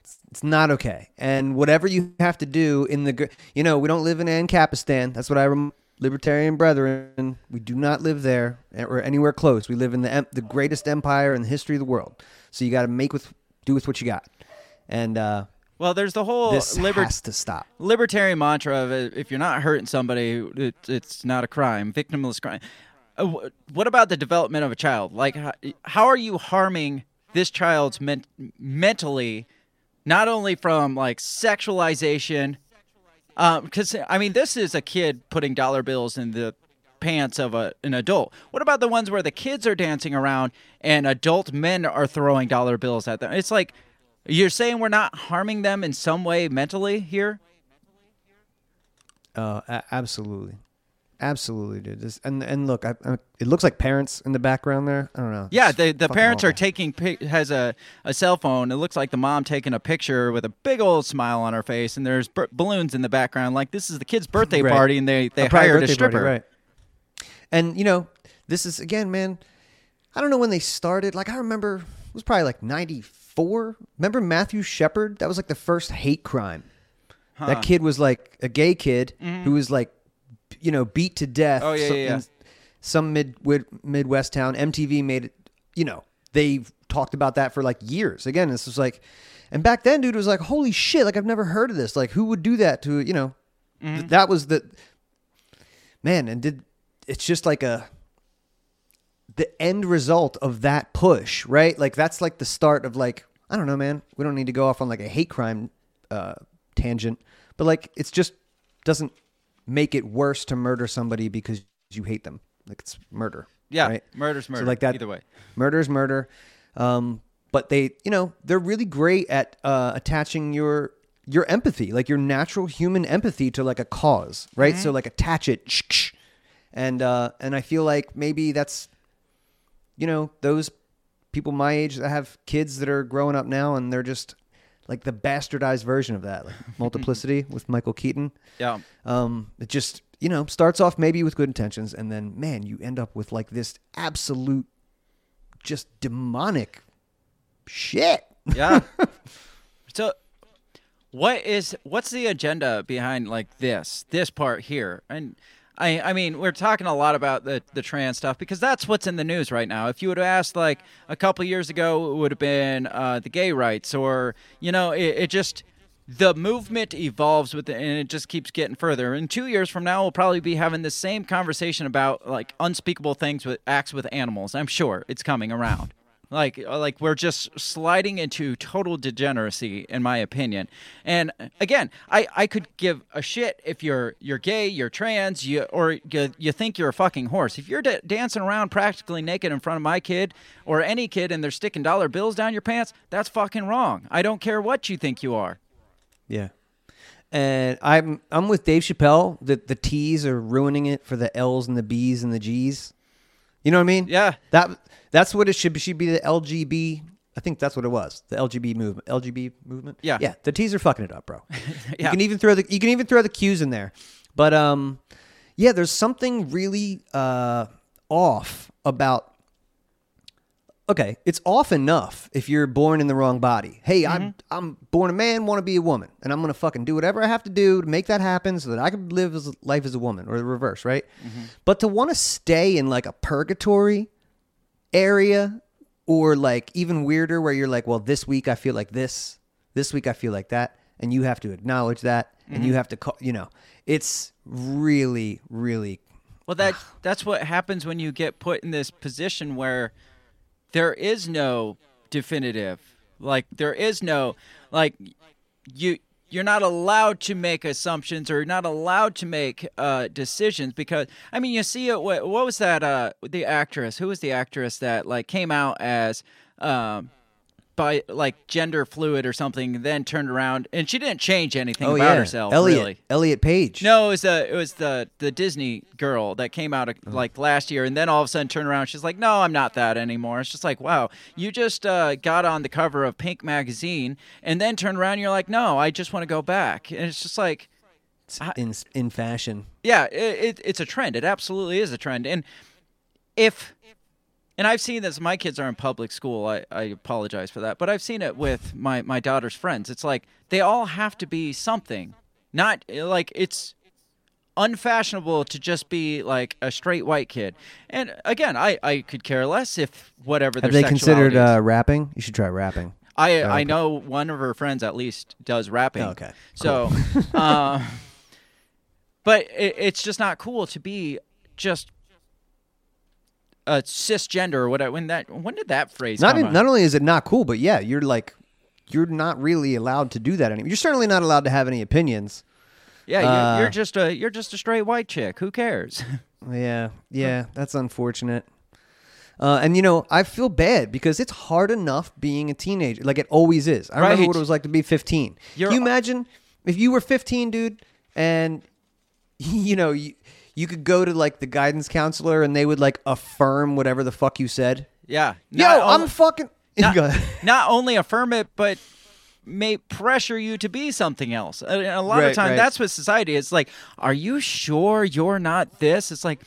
it's, it's not okay. And whatever you have to do in the, you know, we don't live in Ancapistan. That's what I rem- libertarian brethren. We do not live there eh, or anywhere close. We live in the the greatest empire in the history of the world. So you got to make with do with what you got. And uh, Well, there's the whole this liber- has to stop. libertarian mantra of uh, if you're not hurting somebody, it, it's not a crime, victimless crime. Uh, what about the development of a child? Like, how, how are you harming this child's men- mentally, not only from like sexualization? Because I mean, this is a kid putting dollar bills in the pants of a, an adult. What about the ones where the kids are dancing around and adult men are throwing dollar bills at them? It's like you're saying we're not harming them in some way mentally here. Uh, a- absolutely, absolutely, dude. This, and and look, I, I, it looks like parents in the background there. I don't know. Yeah, It's the the parents are awful. taking pic- has a, a cell phone. It looks like the mom taking a picture with a big old smile on her face, and there's b- balloons in the background. Like this is the kid's birthday Right. party, and they they A hired a birthday party, stripper. right? And you know, this is again, man. I don't know when they started. Like I remember, it was probably like '94. Remember Matthew Shepard? That was like the first hate crime. Huh. That kid was like a gay kid Mhm. who was like, you know, beat to death. Oh, yeah, so- yeah, Some mid wid- Midwest town. MTV made it. You know, they talked about that for like years. Again, this was like, and back then, dude, it was like, holy shit! Like I've never heard of this. Like who would do that to you know? th- Mhm. that was the man, and did it's just like a the end result of that push, right? Like that's like the start of like I don't know, man. We don't need to go off on like a hate crime uh, tangent, but like it's just doesn't make it worse to murder somebody because you hate them. Like it's murder. Yeah, right? murder's So murder, like that. either way. murder is murder. Um, but they, you know, they're really great at uh, attaching your your empathy, like your natural human empathy, to like a cause, right? Mhm. So like attach it, and uh, and I feel like maybe that's, you know, those people my age that have kids that are growing up now, and they're just like the bastardized version of that, like Multiplicity with Michael Keaton. Yeah. Um, it just you know starts off maybe with good intentions, and then man, you end up with like this absolute, just demonic shit. Yeah. so what is what's the agenda behind like this this part here and I, I mean, we're talking a lot about the, the trans stuff because that's what's in the news right now. If you would have asked like a couple years ago, it would have been uh, the gay rights, or you know, it, it just the movement evolves with it, and it just keeps getting further. In two years from now, we'll probably be having the same conversation about like unspeakable things with acts with animals. I'm sure it's coming around. Like, uh, like we're just sliding into total degeneracy, in my opinion. And again, I, I could give a shit if you're you're gay, you're trans, you or you, you think you're a fucking horse. If you're da- dancing around practically naked in front of my kid or any kid, and they're sticking dollar bills down your pants, that's fucking wrong. I don't care what you think you are. Yeah. And I'm I'm with Dave Chappelle that the T's are ruining it for the L's and the B's and the G's. You know what I mean? Yeah. That that's what it should be. Should be the LGB. I think that's what it was. The LGB movement. LGB movement. Yeah. Yeah. The T's are fucking it up, bro. Yeah. You can even throw the you can even throw the Q's in there. But um, yeah, there's something really uh off about. Okay, it's off enough if you're born in the wrong body. Hey, I'm mm-hmm. I'm born a man, want to be a woman, and I'm gonna fucking do whatever I have to do to make that happen so that I can live as life as a woman, or the reverse, right? Mm-hmm. But to want to stay in like a purgatory area, or like even weirder, where you're like, well, this week I feel like this, this week I feel like that, and you have to acknowledge that, and you mm-hmm. have to call, you know, it's really, really Well, that that's what happens when you get put in this position where there is no definitive. Like there is no like you you're not allowed to make assumptions or you're not allowed to make uh, decisions because I mean you see it. What, what was that? Uh, the actress who was the actress that like came out as um, by like gender fluid or something, then turned around and she didn't change anything oh about yeah, herself. Elliot, really. Elliot Page. No, it was the it was the the Disney girl that came out uh, like last year, and then all of a sudden turned around. She's like, "No, I'm not that anymore." It's just like, wow, you just uh, got on the cover of Pink magazine, and then turned around. and You're like, "No, I just want to go back," and it's just like, It's in in fashion. yeah, it, it, it's a trend. It absolutely is a trend, and if and I've seen this. My kids are in public school. I, I apologize for that, but I've seen it with my my daughter's friends. It's like they all have to be something. Not like it's unfashionable to just be like a straight white kid. And again, I I could care less if whatever their Have they considered uh, rapping? You should try rapping. I Try I know one of her friends at least does rapping. Oh, okay, So, uh, but it, it's just not cool to be just a cisgender or whatever. When that when did that phrase Not come in, not only is it not cool, but yeah, you're like you're not really allowed to do that anymore. You're certainly not allowed to have any opinions. yeah, you're, uh, you're just a you're just a straight white chick. Who cares? Yeah, yeah, that's unfortunate. Uh, and you know, I feel bad because it's hard enough being a teenager. Like it always is. I remember what it was like to be 15. You're- Can you imagine if you were 15, dude, and you know you you could go to like the guidance counselor and they would like affirm whatever the fuck you said. yeah. Yo, Not I'm fucking. not, not only affirm it, but may pressure you to be something else. And a lot Right, of time, right. that's what society is like. Are you sure you're not this? It's like,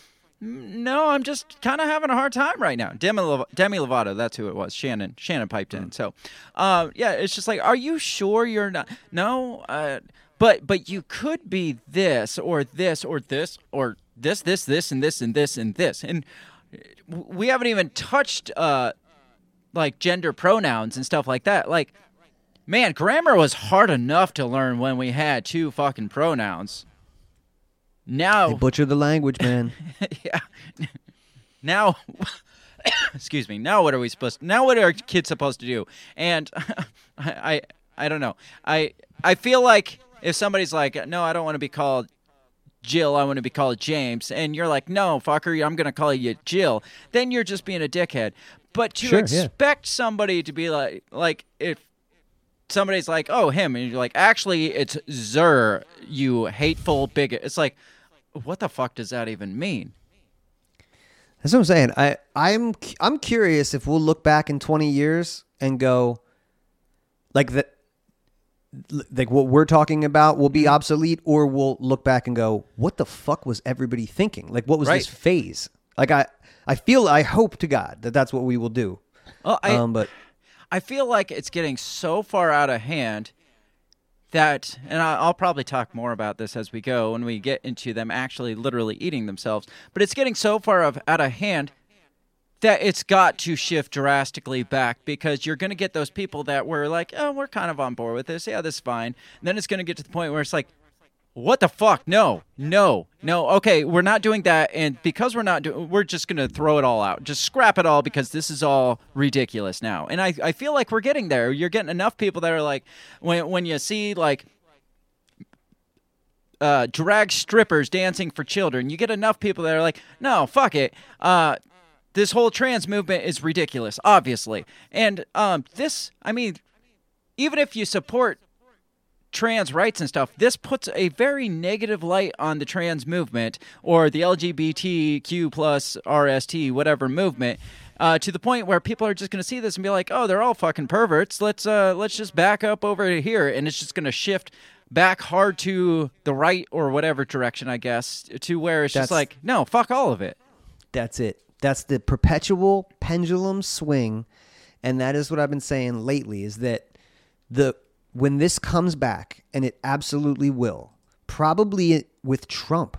"Mm, no, I'm just kind of having a hard time right now. Demi, Lov- Demi Lovato, that's who it was. Shannon, Shannon piped in. So, uh, yeah, it's just like, are you sure you're not? No, uh, but but you could be this or this or this or this, this, this, and this and this and this, and we haven't even touched uh, like gender pronouns and stuff like that. Like, man, grammar was hard enough to learn when we had two fucking pronouns. Now, They butcher the language, man. yeah. Now, excuse me. Now, what are we supposed? to, now, what are kids supposed to do? And I, I, I don't know. I, I feel like if somebody's like, no, I don't want to be called Jill, I want to be called James, and you're like, no, fucker, I'm gonna call you Jill, then you're just being a dickhead. But to Sure, yeah. expect somebody to be like, like if somebody's like, oh, him, and you're like, actually, it's Zer, you hateful bigot. It's like, what the fuck does that even mean? That's what I'm saying. I I'm I'm curious if we'll look back in 20 years and go like that like what we're talking about will Mm-hmm. be obsolete or we'll look back and go what the fuck was everybody thinking? Like what was this phase? Like I I feel I hope to God that that's what we will do. Well, I, um but I feel like it's getting so far out of hand that, and I'll probably talk more about this as we go when we get into them actually literally eating themselves, but it's getting so far of, out of hand that it's got to shift drastically back because you're going to get those people that were like, oh, we're kind of on board with this. Yeah, this is fine. And then it's going to get to the point where it's like, what the fuck? No, no, no. Okay, we're not doing that, and because we're not doing, we're just gonna throw it all out, just scrap it all because this is all ridiculous now. And I, I feel like we're getting there. You're getting enough people that are like, when when you see like uh, drag strippers dancing for children, you get enough people that are like, no, fuck it. Uh, this whole trans movement is ridiculous, obviously. And um, this, I mean, even if you support trans rights and stuff, this puts a very negative light on the trans movement or the LGBTQ plus RST whatever movement. Uh, to the point where people are just going to see this and be like, "Oh, they're all fucking perverts. Let's uh, let's just back up over here," and it's just going to shift back hard to the right or whatever direction, I guess, to where it's just like, "No, fuck all of it." That's it. That's the perpetual pendulum swing, and that is what I've been saying lately. Is that the when this comes back, and it absolutely will, probably with Trump.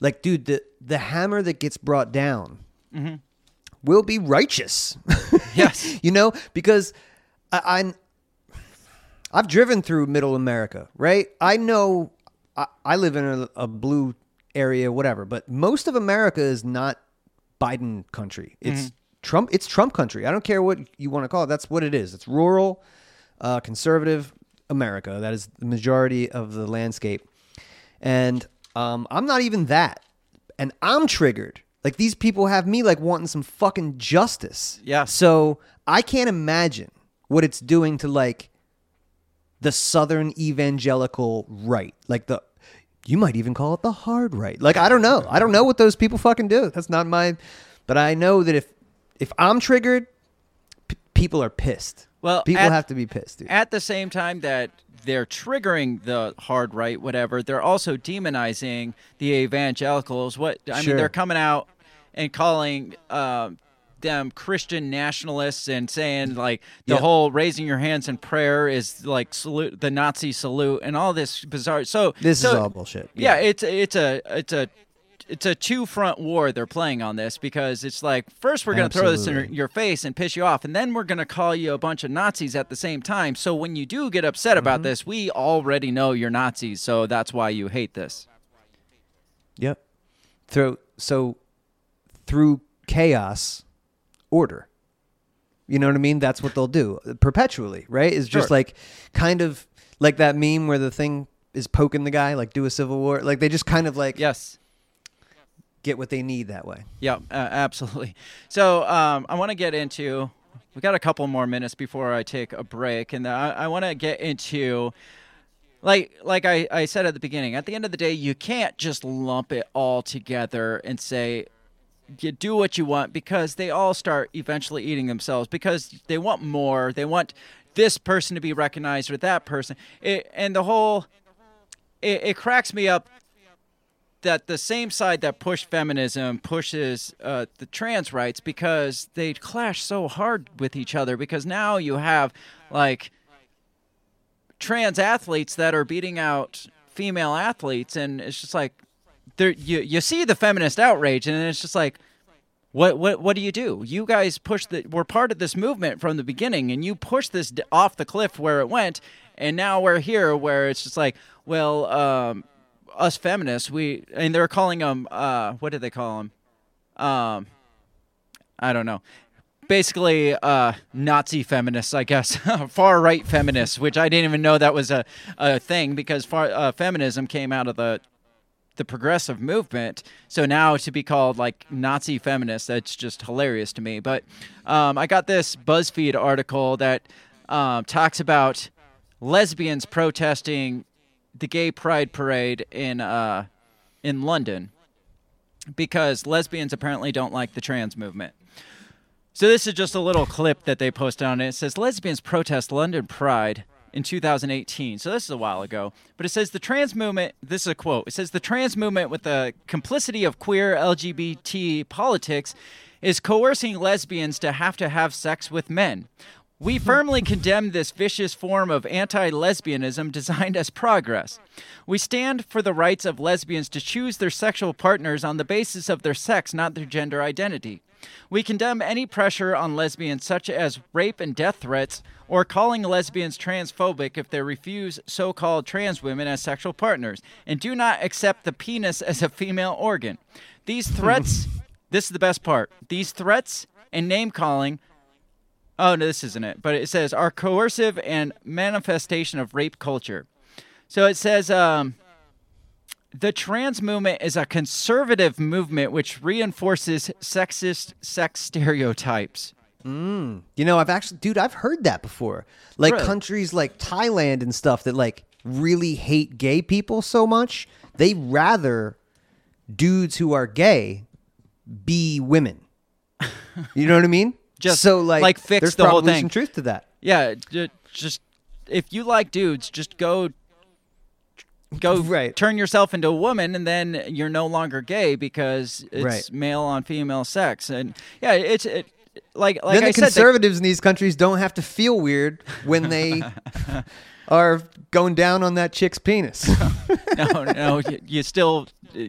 Like, dude, the the hammer that gets brought down Mhm. will be righteous. yes, you know because I, I'm I've driven through Middle America, right? I know I, I live in a, a blue area, whatever, but most of America is not Biden country. It's Mhm. Trump. It's Trump country. I don't care what you want to call it. That's what it is. It's rural, uh, conservative America. That is the majority of the landscape, and um, I'm not even that, and I'm triggered. Like these people have me like wanting some fucking justice. Yeah. So I can't imagine what it's doing to like the southern evangelical right. Like the you might even call it the hard right. Like I don't know. I don't know what those people fucking do. That's not my but I know that if if I'm triggered, p- people are pissed. Well, people at- have to be pissed, dude. At the same time that they're triggering the hard right, whatever, they're also demonizing the evangelicals. What I Sure. mean, they're coming out and calling um, them Christian nationalists and saying like the Yep. whole raising your hands in prayer is like salute the Nazi salute and all this bizarre. So This so- is all bullshit. Yeah, it's it's a it's a it's a two front war they're playing on this because it's like first we're going to throw this in your face and piss you off and then we're going to call you a bunch of Nazis at the same time. So when you do get upset Mm-hmm. about this, we already know you're Nazis, so that's why you hate this. Yep. Through so through chaos, order. You know what I mean? That's what they'll do perpetually, right? It's just Sure. like kind of like that meme where the thing is poking the guy, like do a civil war. Like they just kind of like yes get what they need that way. Yeah, uh, absolutely. So um, I want to get into. We got a couple more minutes before I take a break, and I, I want to get into, like, like I, I said at the beginning. At the end of the day, you can't just lump it all together and say, you do what you want because they all start eventually eating themselves because they want more. They want this person to be recognized or that person, it, and the whole. It, it cracks me up that the same side that pushed feminism pushes uh, the trans rights because they clash so hard with each other. Because now you have like trans athletes that are beating out female athletes, and it's just like there you you see the feminist outrage, and it's just like. What, what what do you do? You guys push the we're part of this movement from the beginning, and you push this off the cliff where it went, and now we're here where it's just like, well, um, us feminists, we and they're calling them uh, what did they call them? Um, I don't know. Basically, uh, Nazi feminists, I guess, far right feminists, which I didn't even know that was a, a thing because far uh, feminism came out of the the progressive movement. So now to be called like Nazi feminist, that's just hilarious to me. But um, I got this BuzzFeed article that um, talks about lesbians protesting the gay pride parade in uh, in London because lesbians apparently don't like the trans movement. So this is just a little clip that they posted on it. It says lesbians protest London Pride in 2018. So this is a while ago. But it says the trans movement, this is a quote. It says the trans movement with the complicity of queer LGBT politics is coercing lesbians to have to have sex with men. We firmly condemn this vicious form of anti lesbianism designed as progress. We stand for the rights of lesbians to choose their sexual partners on the basis of their sex, not their gender identity. We condemn any pressure on lesbians, such as rape and death threats, or calling lesbians transphobic if they refuse so called trans women as sexual partners, and do not accept the penis as a female organ. These threats, this is the best part, these threats and name calling Oh no, this isn't it. But it says are coercive and manifestation of rape culture. So it says um, the trans movement is a conservative movement which reinforces sexist sex stereotypes. Mm. You know, I've actually, dude, I've heard that before. Like Really? countries like Thailand and stuff that like really hate gay people so much, they rather dudes who are gay be women. You know what I mean? Just so like, like fix there's the whole probably thing. some truth to that. Yeah, just if you like dudes, just go go Right. turn yourself into a woman and then you're no longer gay because it's Right. male on female sex. And yeah, it's it, like like then I the said they- conservatives in these countries don't have to feel weird when they are going down on that chick's penis. no, no, you, you still uh,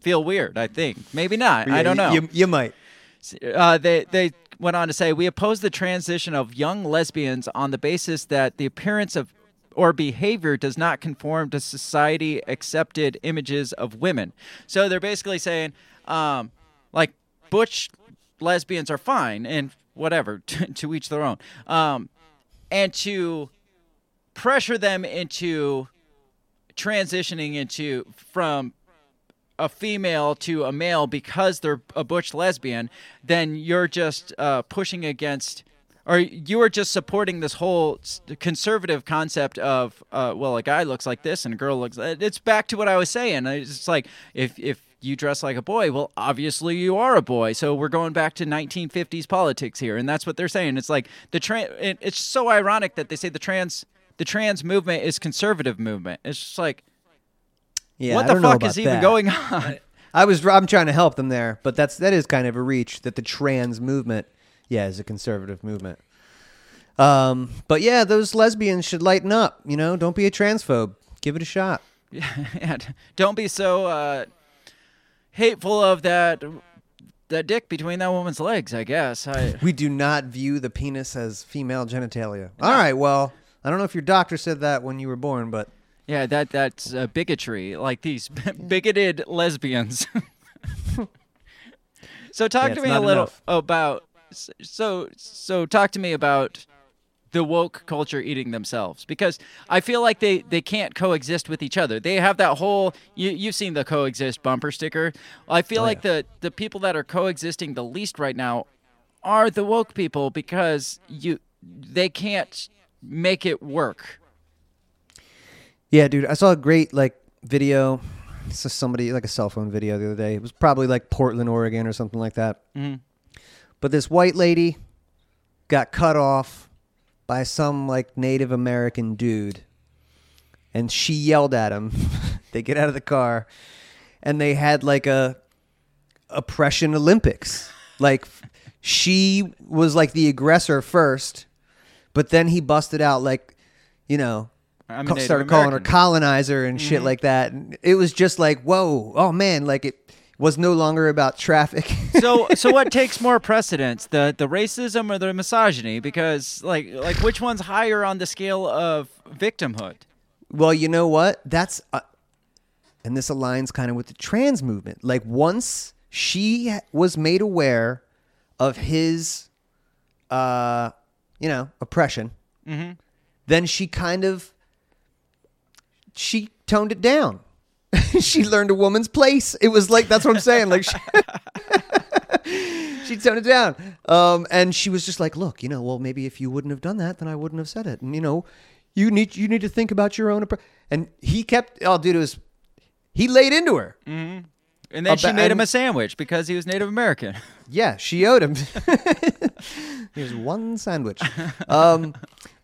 feel weird. I think maybe not. I don't know. You, you might. Uh, they they went on to say we oppose the transition of young lesbians on the basis that the appearance of or behavior does not conform to society accepted images of women. So they're basically saying, um, like butch lesbians are fine and whatever to, to each their own, um, and to pressure them into transitioning into from a female to a male because they're a butch lesbian, then you're just uh, pushing against, or you are just supporting this whole conservative concept of, uh, well, a guy looks like this and a girl looks. It's back to what I was saying. It's like if if you dress like a boy, well, obviously you are a boy. So we're going back to 1950s politics here, and that's what they're saying. It's like the trans. It, it's so ironic that they say the trans the trans movement is conservative movement. It's just like Yeah, what I the don't know fuck is about even that. going on? I was I'm trying to help them there, but that's that is kind of a reach that the trans movement, yeah, is a conservative movement. Um, but yeah, those lesbians should lighten up. You know, don't be a transphobe. Give it a shot. yeah, d- don't be so uh, hateful of that that dick between that woman's legs. I guess. I, We do not view the penis as female genitalia. All right, well, I don't know if your doctor said that when you were born, but yeah, that that's uh, bigotry. Like these bigoted lesbians. so talk Yeah, to me a little enough. about. So so talk to me about the woke culture eating themselves because I feel like they, they can't coexist with each other. They have that whole you you've seen the coexist bumper sticker. I feel Oh, like the the people that are coexisting the least right now are the woke people because you they can't make it work. Yeah, dude, I saw a great like video. So somebody like a cell phone video the other day. It was probably like Portland, Oregon, or something like that. Mhm. But this white lady got cut off by some like Native American dude, and she yelled at him. they get out of the car, and they had like a oppression Olympics. Like she was like the aggressor first, but then he busted out like, you know, I'm a ca- Native started calling her colonizer and shit Mhm. like that. And it was just like, whoa, oh man, like it was no longer about traffic. so so what takes more precedence the the racism or the misogyny because like like which one's higher on the scale of victimhood well, you know what? That's uh, and this aligns kind of with the trans movement. Like once she was made aware of his, uh, you know, oppression, mm-hmm. then she kind of she toned it down. she learned a woman's place. It was like that's what I'm saying. Like she, she toned it down, um, and she was just like, "Look, you know, well, maybe if you wouldn't have done that, then I wouldn't have said it." And you know, you need you need to think about your own. oppre-" And he kept. Oh, dude, it was he laid into her. mm-hmm. and then she made him a sandwich because he was native american Yeah, she owed him. Here's one sandwich. Um,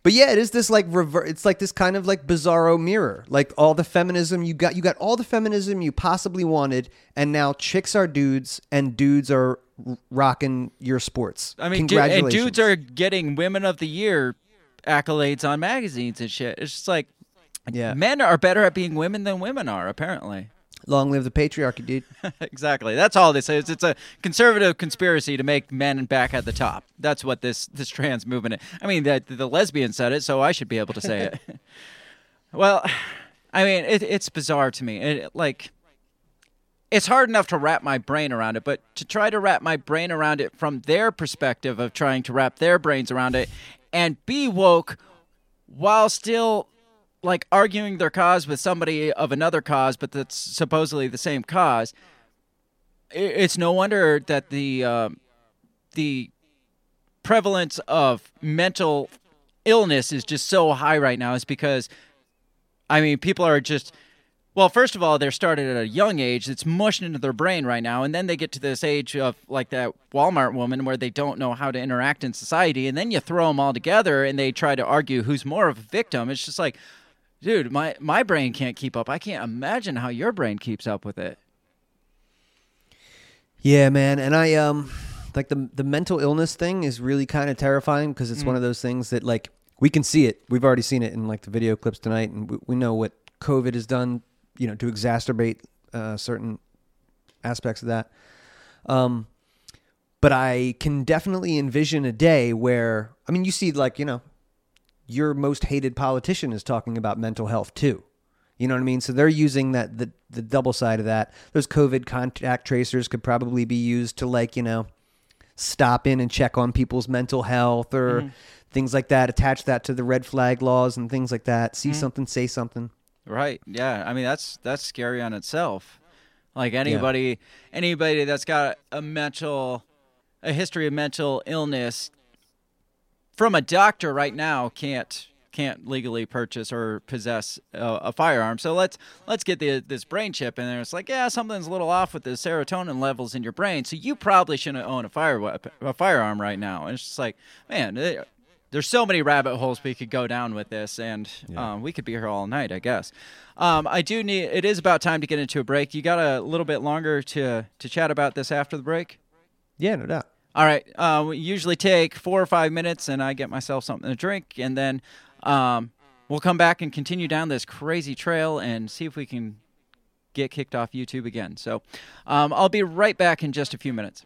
but yeah, it is this like rever- It's like this kind of like bizarro mirror. Like all the feminism you got, you got all the feminism you possibly wanted, and now chicks are dudes and dudes are r- rocking your sports. i mean du- and dudes are getting women of the year accolades on magazines and shit it's just like Yeah. men are better at being women than women are apparently Long live the patriarchy, dude. exactly. That's all this is. It's a conservative conspiracy to make men back at the top. That's what this this trans movement. Is. I mean, the, the lesbian said it, so I should be able to say it. well, I mean, it, it's bizarre to me. It, like, it's hard enough to wrap my brain around it, but to try to wrap my brain around it from their perspective of trying to wrap their brains around it and be woke while still like arguing their cause with somebody of another cause, but that's supposedly the same cause. It's no wonder that the um, the prevalence of mental illness is just so high right now. Is because, I mean, people are just. Well, first of all, they're started at a young age. It's mushed into their brain right now, and then they get to this age of like that Walmart woman where they don't know how to interact in society, and then you throw them all together and they try to argue who's more of a victim. It's just like, dude, my my brain can't keep up. I can't imagine how your brain keeps up with it. Yeah, man, and I um like the the mental illness thing is really kind of terrifying because it's Mm. one of those things that like we can see it. We've already seen it in like the video clips tonight, and we, we know what COVID has done, you know, to exacerbate uh, certain aspects of that. Um, but I can definitely envision a day where I mean, you see, like you know, your most hated politician is talking about mental health too. You know what I mean? So they're using that the the double side of that. Those COVID contact tracers could probably be used to like you know stop in and check on people's mental health or Mhm. things like that. Attach that to the red flag laws and things like that. See Mhm. something, say something. Right. Yeah. I mean, that's that's scary on itself. Like anybody anybody that's got a mental a history of mental illness from a doctor right now can't can't legally purchase or possess a, a firearm. So let's let's get the, this brain chip in there. It's like, yeah, something's a little off with the serotonin levels in your brain. So you probably shouldn't own a fire weapon, a firearm right now. And it's just like, man, there's so many rabbit holes we could go down with this, and um, we could be here all night, I guess. Um, I do need. It is about time to get into a break. You got a little bit longer to to chat about this after the break. Yeah, no doubt. All right. Uh, we usually take four or five minutes, and I get myself something to drink, and then um, we'll come back and continue down this crazy trail and see if we can get kicked off YouTube again. So um, I'll be right back in just a few minutes.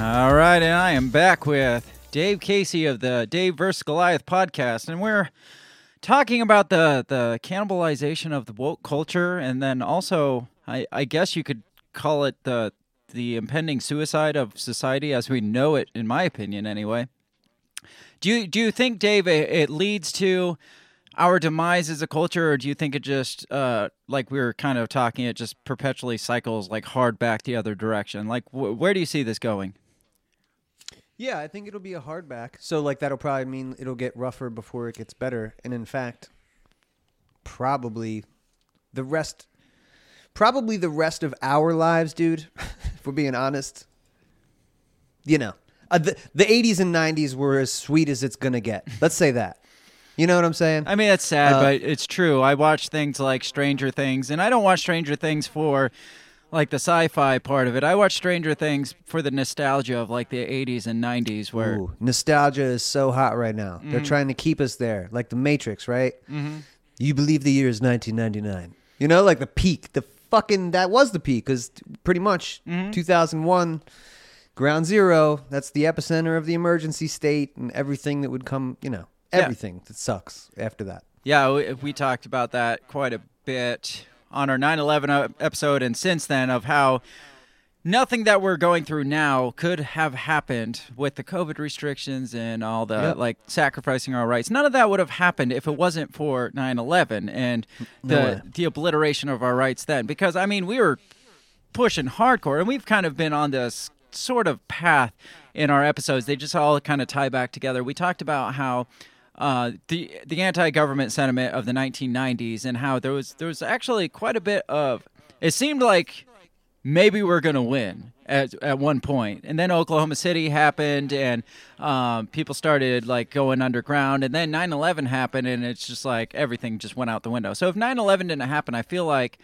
All right, and I am back with Dave Casey of the Dave vs. Goliath podcast, and we're talking about the the cannibalization of the woke culture, and then also, I, I guess you could call it the the impending suicide of society as we know it, in my opinion, anyway. Do you do you think, Dave, it, it leads to our demise as a culture, or do you think it just, uh, like we were kind of talking, it just perpetually cycles like hard back the other direction? Like, wh- where do you see this going? Yeah, I think it'll be a hardback. So like that'll probably mean it'll get rougher before it gets better. And in fact, probably the rest probably the rest of our lives, dude, if we're being honest. You know, uh, the, the 80s and 90s were as sweet as it's going to get. Let's say that. You know what I'm saying? I mean, that's sad, Uh, but it's true. I watch things like Stranger Things, and I don't watch Stranger Things for like the sci-fi part of it. I watch Stranger Things for the nostalgia of like the 80s and 90s, where Ooh, nostalgia is so hot right now. They're Mhm. trying to keep us there, like the Matrix, right? Mhm. You believe the year is 1999. You know, like the peak, the fucking that was the peak because pretty much Mhm. 2001, ground zero. That's the epicenter of the emergency state and everything that would come. You know, Yeah. everything that sucks after that. Yeah, we, we talked about that quite a bit on our 9 11 episode, and since then, of how nothing that we're going through now could have happened with the COVID restrictions and all the Yep. like sacrificing our rights. None of that would have happened if it wasn't for 9 11 and the, the obliteration of our rights then. Because, I mean, we were pushing hardcore, and we've kind of been on this sort of path in our episodes. They just all kind of tie back together. We talked about how uh, the the anti-government sentiment of the 1990s and how there was there was actually quite a bit of. It seemed like maybe we're gonna win at at one point, and then Oklahoma City happened, and um, people started like going underground, and then 9/11 happened, and it's just like everything just went out the window. So if 9/11 didn't happen, I feel like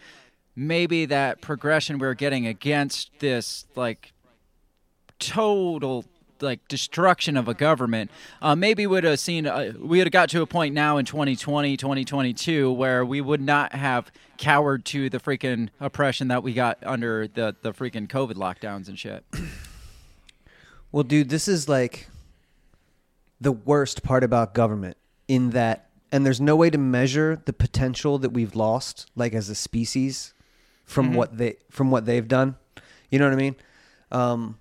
maybe that progression we are getting against this like total like destruction of a government uh, maybe would have seen uh, we would have got to a point now in 2020 2022 where we would not have cowered to the freaking oppression that we got under the the freaking covid lockdowns and shit Well, dude, this is like the worst part about government in that, and there's no way to measure the potential that we've lost, like as a species, from Mhm. what they from what they've done. You know what I mean? Um,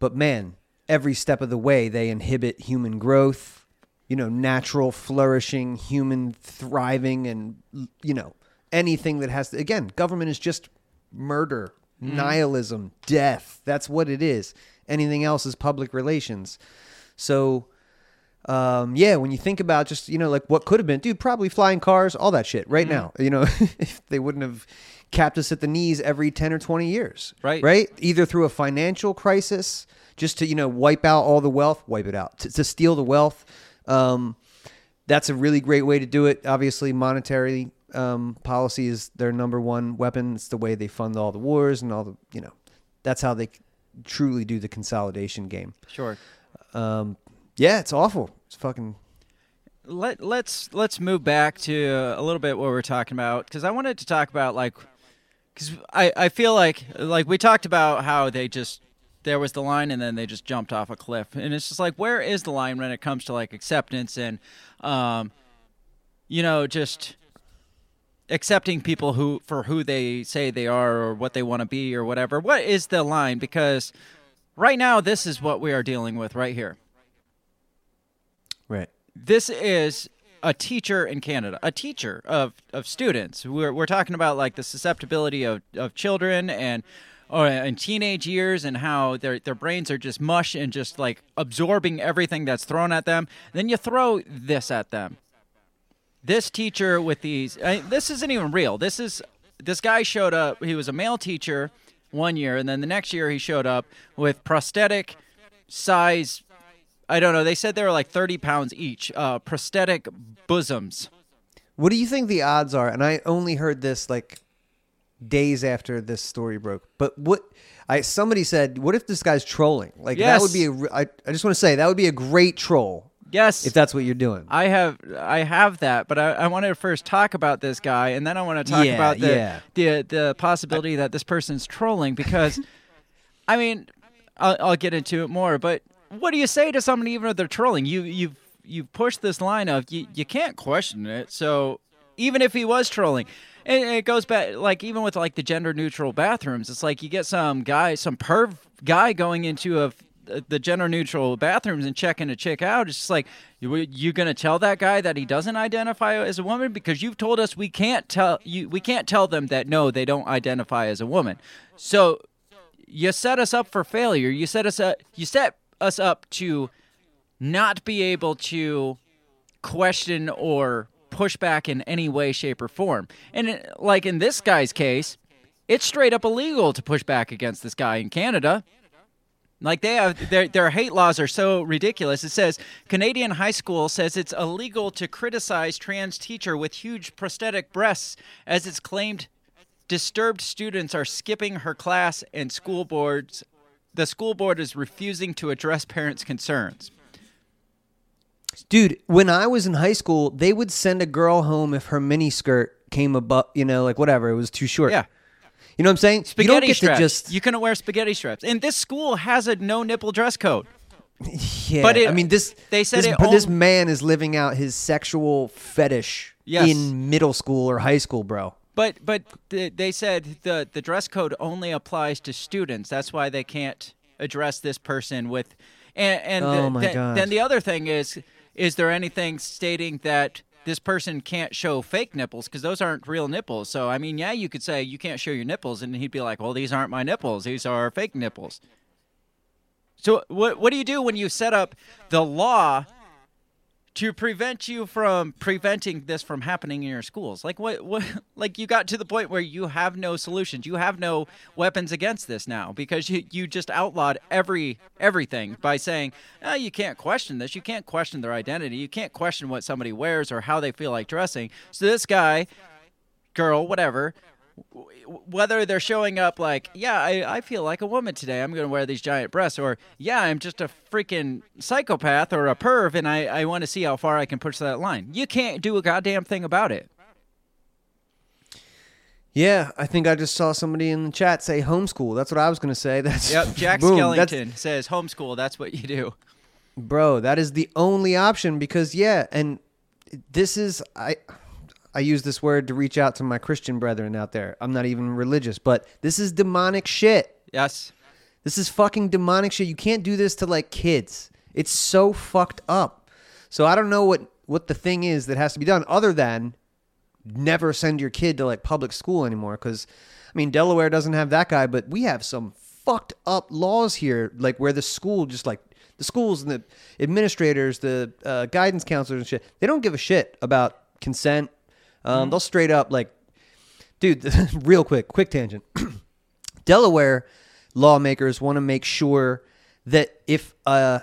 but man, every step of the way, they inhibit human growth. You know, natural flourishing, human thriving, and you know anything that has to. Again, government is just murder, Mhm. nihilism, death. That's what it is. Anything else is public relations. So, um, yeah, when you think about just you know like what could have been, dude, probably flying cars, all that shit. Right Mhm. now, you know, if they wouldn't have capped us at the knees every ten or twenty years, Right. Right, either through a financial crisis, just to you know wipe out all the wealth, wipe it out, to, to steal the wealth. Um, that's a really great way to do it. Obviously, monetary um, policy is their number one weapon. It's the way they fund all the wars and all the you know. That's how they truly do the consolidation game. Sure. Um, yeah, it's awful. It's fucking. let let's let's move back to a little bit what we're talking about because I wanted to talk about like because I I feel like like we talked about how they just there was the line and then they just jumped off a cliff. And it's just like where is the line when it comes to like acceptance and um you know just accepting people who for who they say they are or what they want to be or whatever? What is the line? Because right now this is what we are dealing with right here. Right. this is a teacher in Canada, a teacher of, of students. We're, we're talking about like the susceptibility of, of children and or in teenage years and how their their brains are just mush and just like absorbing everything that's thrown at them. Then you throw this at them. This teacher with these I, this isn't even real. This is this guy showed up. He was a male teacher one year, and then the next year he showed up with prosthetic size I don't know. They said they were like 30 pounds each. Uh, prosthetic bosoms. What do you think the odds are? And I only heard this like days after this story broke. But what I somebody said, what if this guy's trolling? Like that would be a. I, I just want to say that would be a great troll. Yes. If that's what you're doing. I have I have that, but I, I wanted to first talk about this guy, and then I want to talk Yeah, about the, yeah. the the possibility that this person's trolling because, I mean, I'll, I'll get into it more. But what do you say to somebody even if they're trolling? You you've you've pushed this line of you you can't question it. So even if he was trolling. And it goes back, like even with like the gender neutral bathrooms, it's like you get some guy, some perv guy going into a the gender neutral bathrooms and checking a chick out. It's just like you you gonna tell that guy that he doesn't identify as a woman because you've told us we can't tell you we can't tell them that no they don't identify as a woman. So you set us up for failure. You set us up. You set us up to not be able to question or push back in any way, shape, or form. And it, like in this guy's case, it's straight up illegal to push back against this guy in Canada. Like they have their their hate laws are so ridiculous. It says Canadian high school says it's illegal to criticize trans teacher with huge prosthetic breasts as it's claimed disturbed students are skipping her class and school boards the school board is refusing to address parents' concerns. Dude, when I was in high school, they would send a girl home if her mini skirt came above, you know, like whatever, it was too short. Yeah. You know what I'm saying? Spaghetti you don't get straps. to just You couldn't wear spaghetti straps. And this school has a no nipple dress code. yeah. But it- I mean, this they said this, but this man is living out his sexual fetish Yes. in middle school or high school, bro. But but they said the the dress code only applies to students. That's why they can't address this person with. And, and Oh the- my th- God. then the other thing is, is there anything stating that this person can't show fake nipples because those aren't real nipples? So I mean, yeah, you could say you can't show your nipples, and he'd be like, well, these aren't my nipples; these are fake nipples. So what what do you do when you set up the law to prevent you from preventing this from happening in your schools? Like what what like you got to the point where you have no solutions. You have no weapons against this now because you you just outlawed every everything by saying, "Oh, you can't question this. You can't question their identity. You can't question what somebody wears or how they feel like dressing." So this guy, girl, whatever, whether they're showing up like, yeah, I, I feel like a woman today. I'm going to wear these giant breasts. Or, yeah, I'm just a freaking psychopath or a perv and I, I want to see how far I can push that line. You can't do a goddamn thing about it. Yeah, I think I just saw somebody in the chat say homeschool. That's what I was going to say. That's Yep, Jack boom, that's- Skellington says homeschool. That's what you do. bro that is the only option because yeah and this is i i use this word to reach out to my christian brethren out there. I'm not even religious but this is demonic shit. Yes. this is fucking demonic shit. You can't do this to like kids. It's so fucked up. So i don't know what what the thing is that has to be done other than never send your kid to like public school anymore because i mean delaware doesn't have that guy but we have some fucked up laws here like where the school just like the schools and the administrators the uh, guidance counselors and shit they don't give a shit about consent um, they'll straight up like dude real quick quick tangent. Delaware lawmakers want to make sure that if uh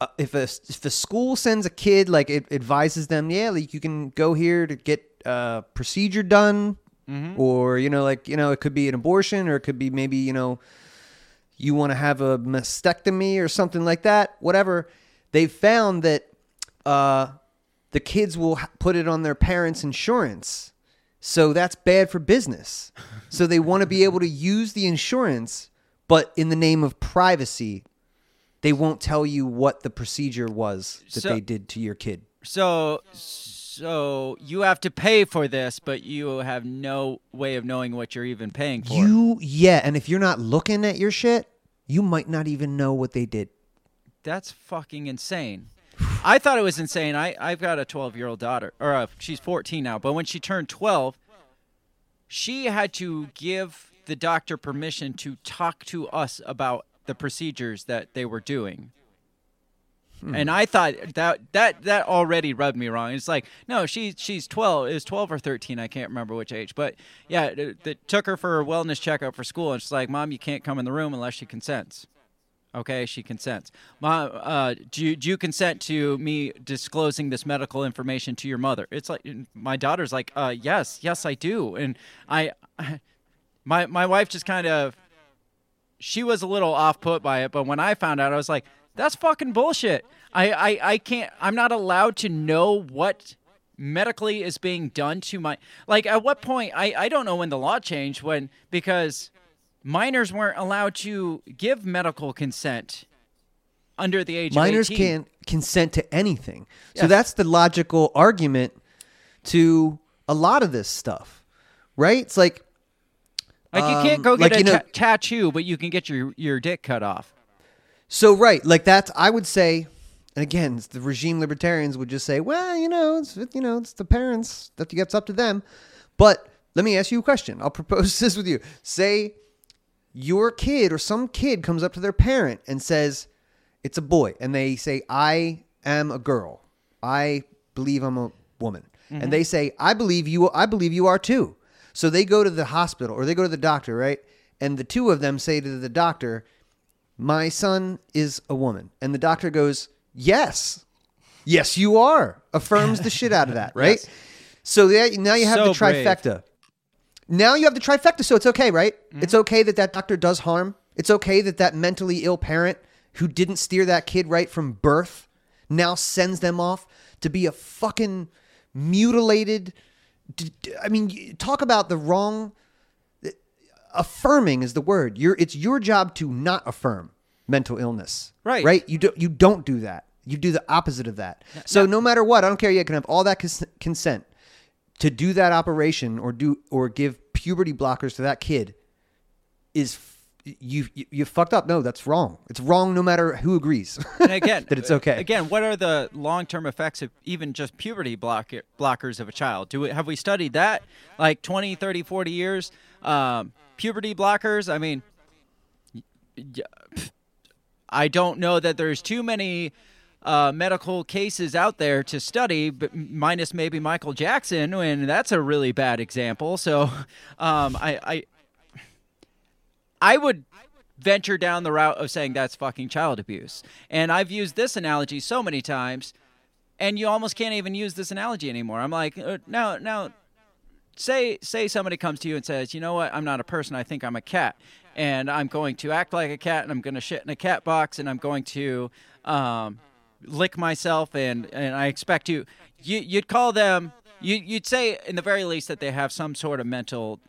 uh, if a if the school sends a kid like it advises them yeah like you can go here to get a procedure done or you know like you know it could be an abortion or it could be maybe you know you want to have a mastectomy or something like that whatever. They've found that uh the kids will put it on their parents insurance so that's bad for business so they want to be able to use the insurance but in the name of privacy they won't tell you what the procedure was that So- they did to your kid. So, so you have to pay for this, but you have no way of knowing what you're even paying for. You yeah, and if you're not looking at your shit, you might not even know what they did. That's fucking insane. I thought it was insane. I, I've got a 12 year old daughter, or uh, she's 14 now, but when she turned 12, she had to give the doctor permission to talk to us about the procedures that they were doing. And I thought that that that already rubbed me wrong. It's like, no, she's she's 12. It was 12 or 13. I can't remember which age. But yeah, it, it took her for a wellness checkup for school, and she's like, "Mom, you can't come in the room unless she consents." Okay, she consents. Uh, do you, do you consent to me disclosing this medical information to your mother? It's like my daughter's like, uh, yes, yes, I do. And I, my my wife just kind of, she was a little off put by it, but when I found out, I was like, that's fucking bullshit. I, I, I can't. I'm not allowed to know what medically is being done to my like. At what point? I I don't know when the law changed when because minors weren't allowed to give medical consent under the age Minors of 18. can't consent to anything. So Yes. that's the logical argument to a lot of this stuff. Right? It's like Like you um, can't go like, get a you know- ta- tattoo, but you can get your your dick cut off. So right, like that's I would say, and again, the regime libertarians would just say, well, you know, it's you know, it's the parents that gets up to them. But let me ask you a question. I'll propose this with you. Say your kid or some kid comes up to their parent and says, it's a boy, and they say, I am a girl. I believe I'm a woman. Mhm. And they say, I believe you I believe you are too. So they go to the hospital or they go to the doctor, right? And the two of them say to the doctor, My son is a woman. And the doctor goes, Yes. Yes, you are. Affirms the shit out of that, right? Yes. So now you have So the brave. Now you have the trifecta, so it's okay, right? Mm-hmm. It's okay that that doctor does harm. It's okay that that mentally ill parent who didn't steer that kid right from birth now sends them off to be a fucking mutilated. I mean, talk about the wrong. Affirming is the word. You're, it's your job to not affirm mental illness. Right. Right. You do. You don't do that. You do the opposite of that. So no matter what, I don't care. You can have all that cons- consent to do that operation or do or give puberty blockers to that kid is f- you you, you fucked up. No, that's wrong. It's wrong no matter who agrees. And again, that it's okay. Again, what are the long-term effects of even just puberty block- blockers of a child? Do we, have we studied that? Like 20, 30, 40 years? Um, puberty blockers, I mean, y- y- I don't know that there's too many uh, medical cases out there to study, but minus maybe Michael Jackson, and that's a really bad example. So um, I, I I would venture down the route of saying that's fucking child abuse. And I've used this analogy so many times, and you almost can't even use this analogy anymore. I'm like, uh, now, now, say say somebody comes to you and says, you know what, I'm not a person. I think I'm a cat, and I'm going to act like a cat, and I'm going to shit in a cat box, and I'm going to um, lick myself, and and I expect you. You you'd call them. You you'd say in the very least that they have some sort of mental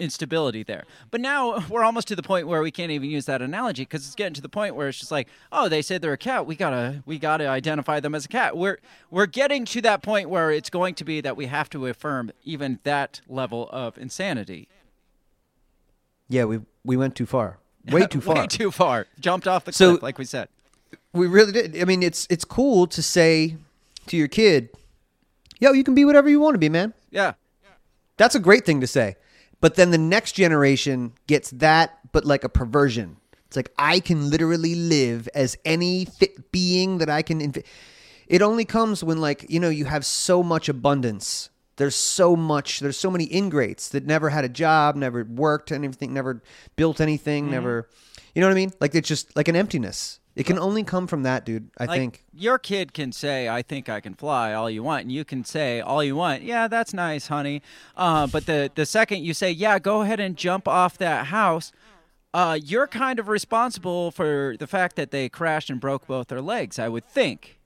instability there. But now we're almost to the point where we can't even use that analogy because it's getting to the point where it's just like, oh, they said they're a cat. We gotta we gotta identify them as a cat. We're we're getting to that point where it's going to be that we have to affirm even that level of insanity. yeah, we we went too far. Way too far. Way too far. Jumped off the So- cliff, like we said. We really did. I mean, it's it's cool to say to your kid, "Yo, you can be whatever you want to be, man." Yeah. That's a great thing to say. But then the next generation gets that, but like a perversion. It's like I can literally live as any fit being that I can. Inv- it only comes when like you know you have so much abundance. There's so much. There's so many ingrates that never had a job, never worked anything, never built anything, Mhm. never. You know what I mean? Like it's just like an emptiness. It can only come from that, dude. I Like, think. your kid can say, "I think I can fly," all you want, and you can say all you want. Yeah, that's nice, honey. Uh, but the the second you say, "Yeah, go ahead and jump off that house," uh, you're kind of responsible for the fact that they crashed and broke both their legs. I would think.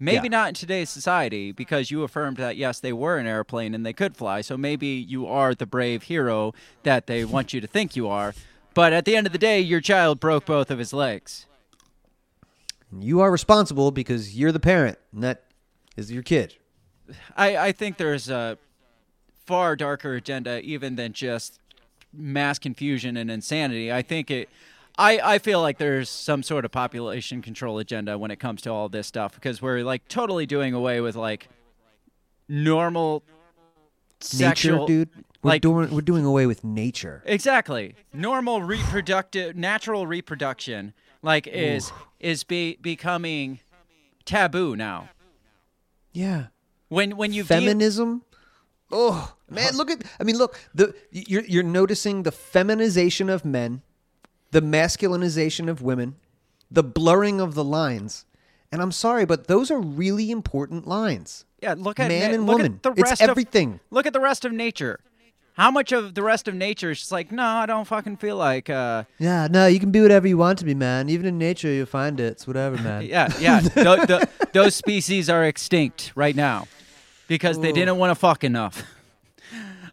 Maybe Yeah. not in today's society because you affirmed that yes, they were an airplane and they could fly. So maybe you are the brave hero that they want you to think you are. But at the end of the day, your child broke both of his legs. You are responsible because you're the parent, and that is your kid. I, I think there's a far darker agenda even than just mass confusion and insanity. I think it. I, I feel like there's some sort of population control agenda when it comes to all this stuff because we're like totally doing away with like normal sexual nature, dude. We're like doing we're doing away with nature. Exactly. Normal reproductive, natural reproduction, like is is be, becoming taboo now. Yeah. When when you view- Feminism. Oh man, look at. I mean, look. The you're you're noticing the feminization of men, the masculinization of women, the blurring of the lines. And I'm sorry, but those are really important lines. Yeah, look at man na- and look woman. At the it's rest of- everything. look at the rest of nature. How much of the rest of nature is just like, no, I don't fucking feel like. uh Yeah, no, you can be whatever you want to be, man. Even in nature, you'll find it. It's whatever, man. Yeah, yeah. Tho- tho- those species are extinct right now because they didn't want to fuck enough.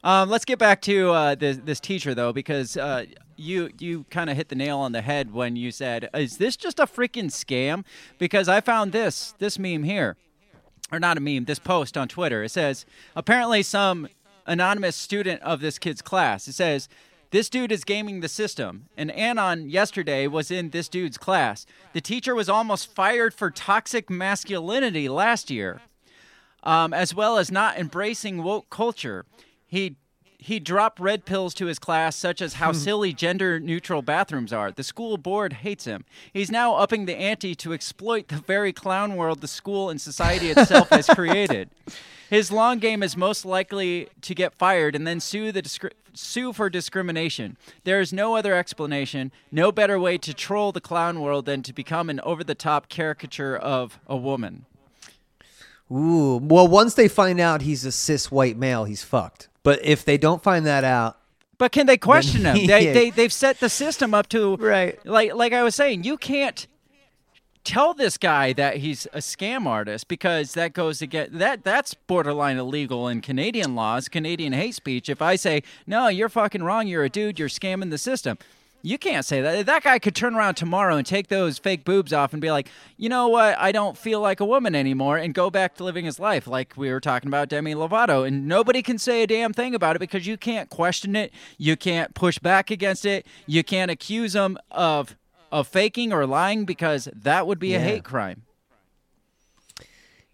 Um, let's get back to uh, this, this teacher though, because uh, you you kind of hit the nail on the head when you said, "Is this just a freaking scam?" Because I found this this meme here, or not a meme, this post on Twitter. It says apparently some anonymous student of this kid's class. It says. This dude is gaming the system. And Anon yesterday was in this dude's class. The teacher was almost fired for toxic masculinity last year, um, as well as not embracing woke culture. He he dropped red pills to his class, such as Hmm. how silly gender neutral bathrooms are. The school board hates him. He's now upping the ante to exploit the very clown world the school and society itself has created. His long game is most likely to get fired and then sue the discri- sue for discrimination. There is no other explanation, no better way to troll the clown world than to become an over-the-top caricature of a woman. Ooh. Well, once they find out he's a cis white male, he's fucked. But if they don't find that out, But can they question him? They, they they've set the system up to Right. Like like I was saying, you can't tell this guy that he's a scam artist because that goes against that that's borderline illegal in Canadian laws, Canadian hate speech. If I say no, you're fucking wrong, you're a dude, you're scamming the system. You can't say that. That guy could turn around tomorrow and take those fake boobs off and be like, you know what? I don't feel like a woman anymore and go back to living his life, like we were talking about Demi Lovato. And nobody can say a damn thing about it because you can't question it. You can't push back against it. You can't accuse him of of faking or lying because that would be a hate crime.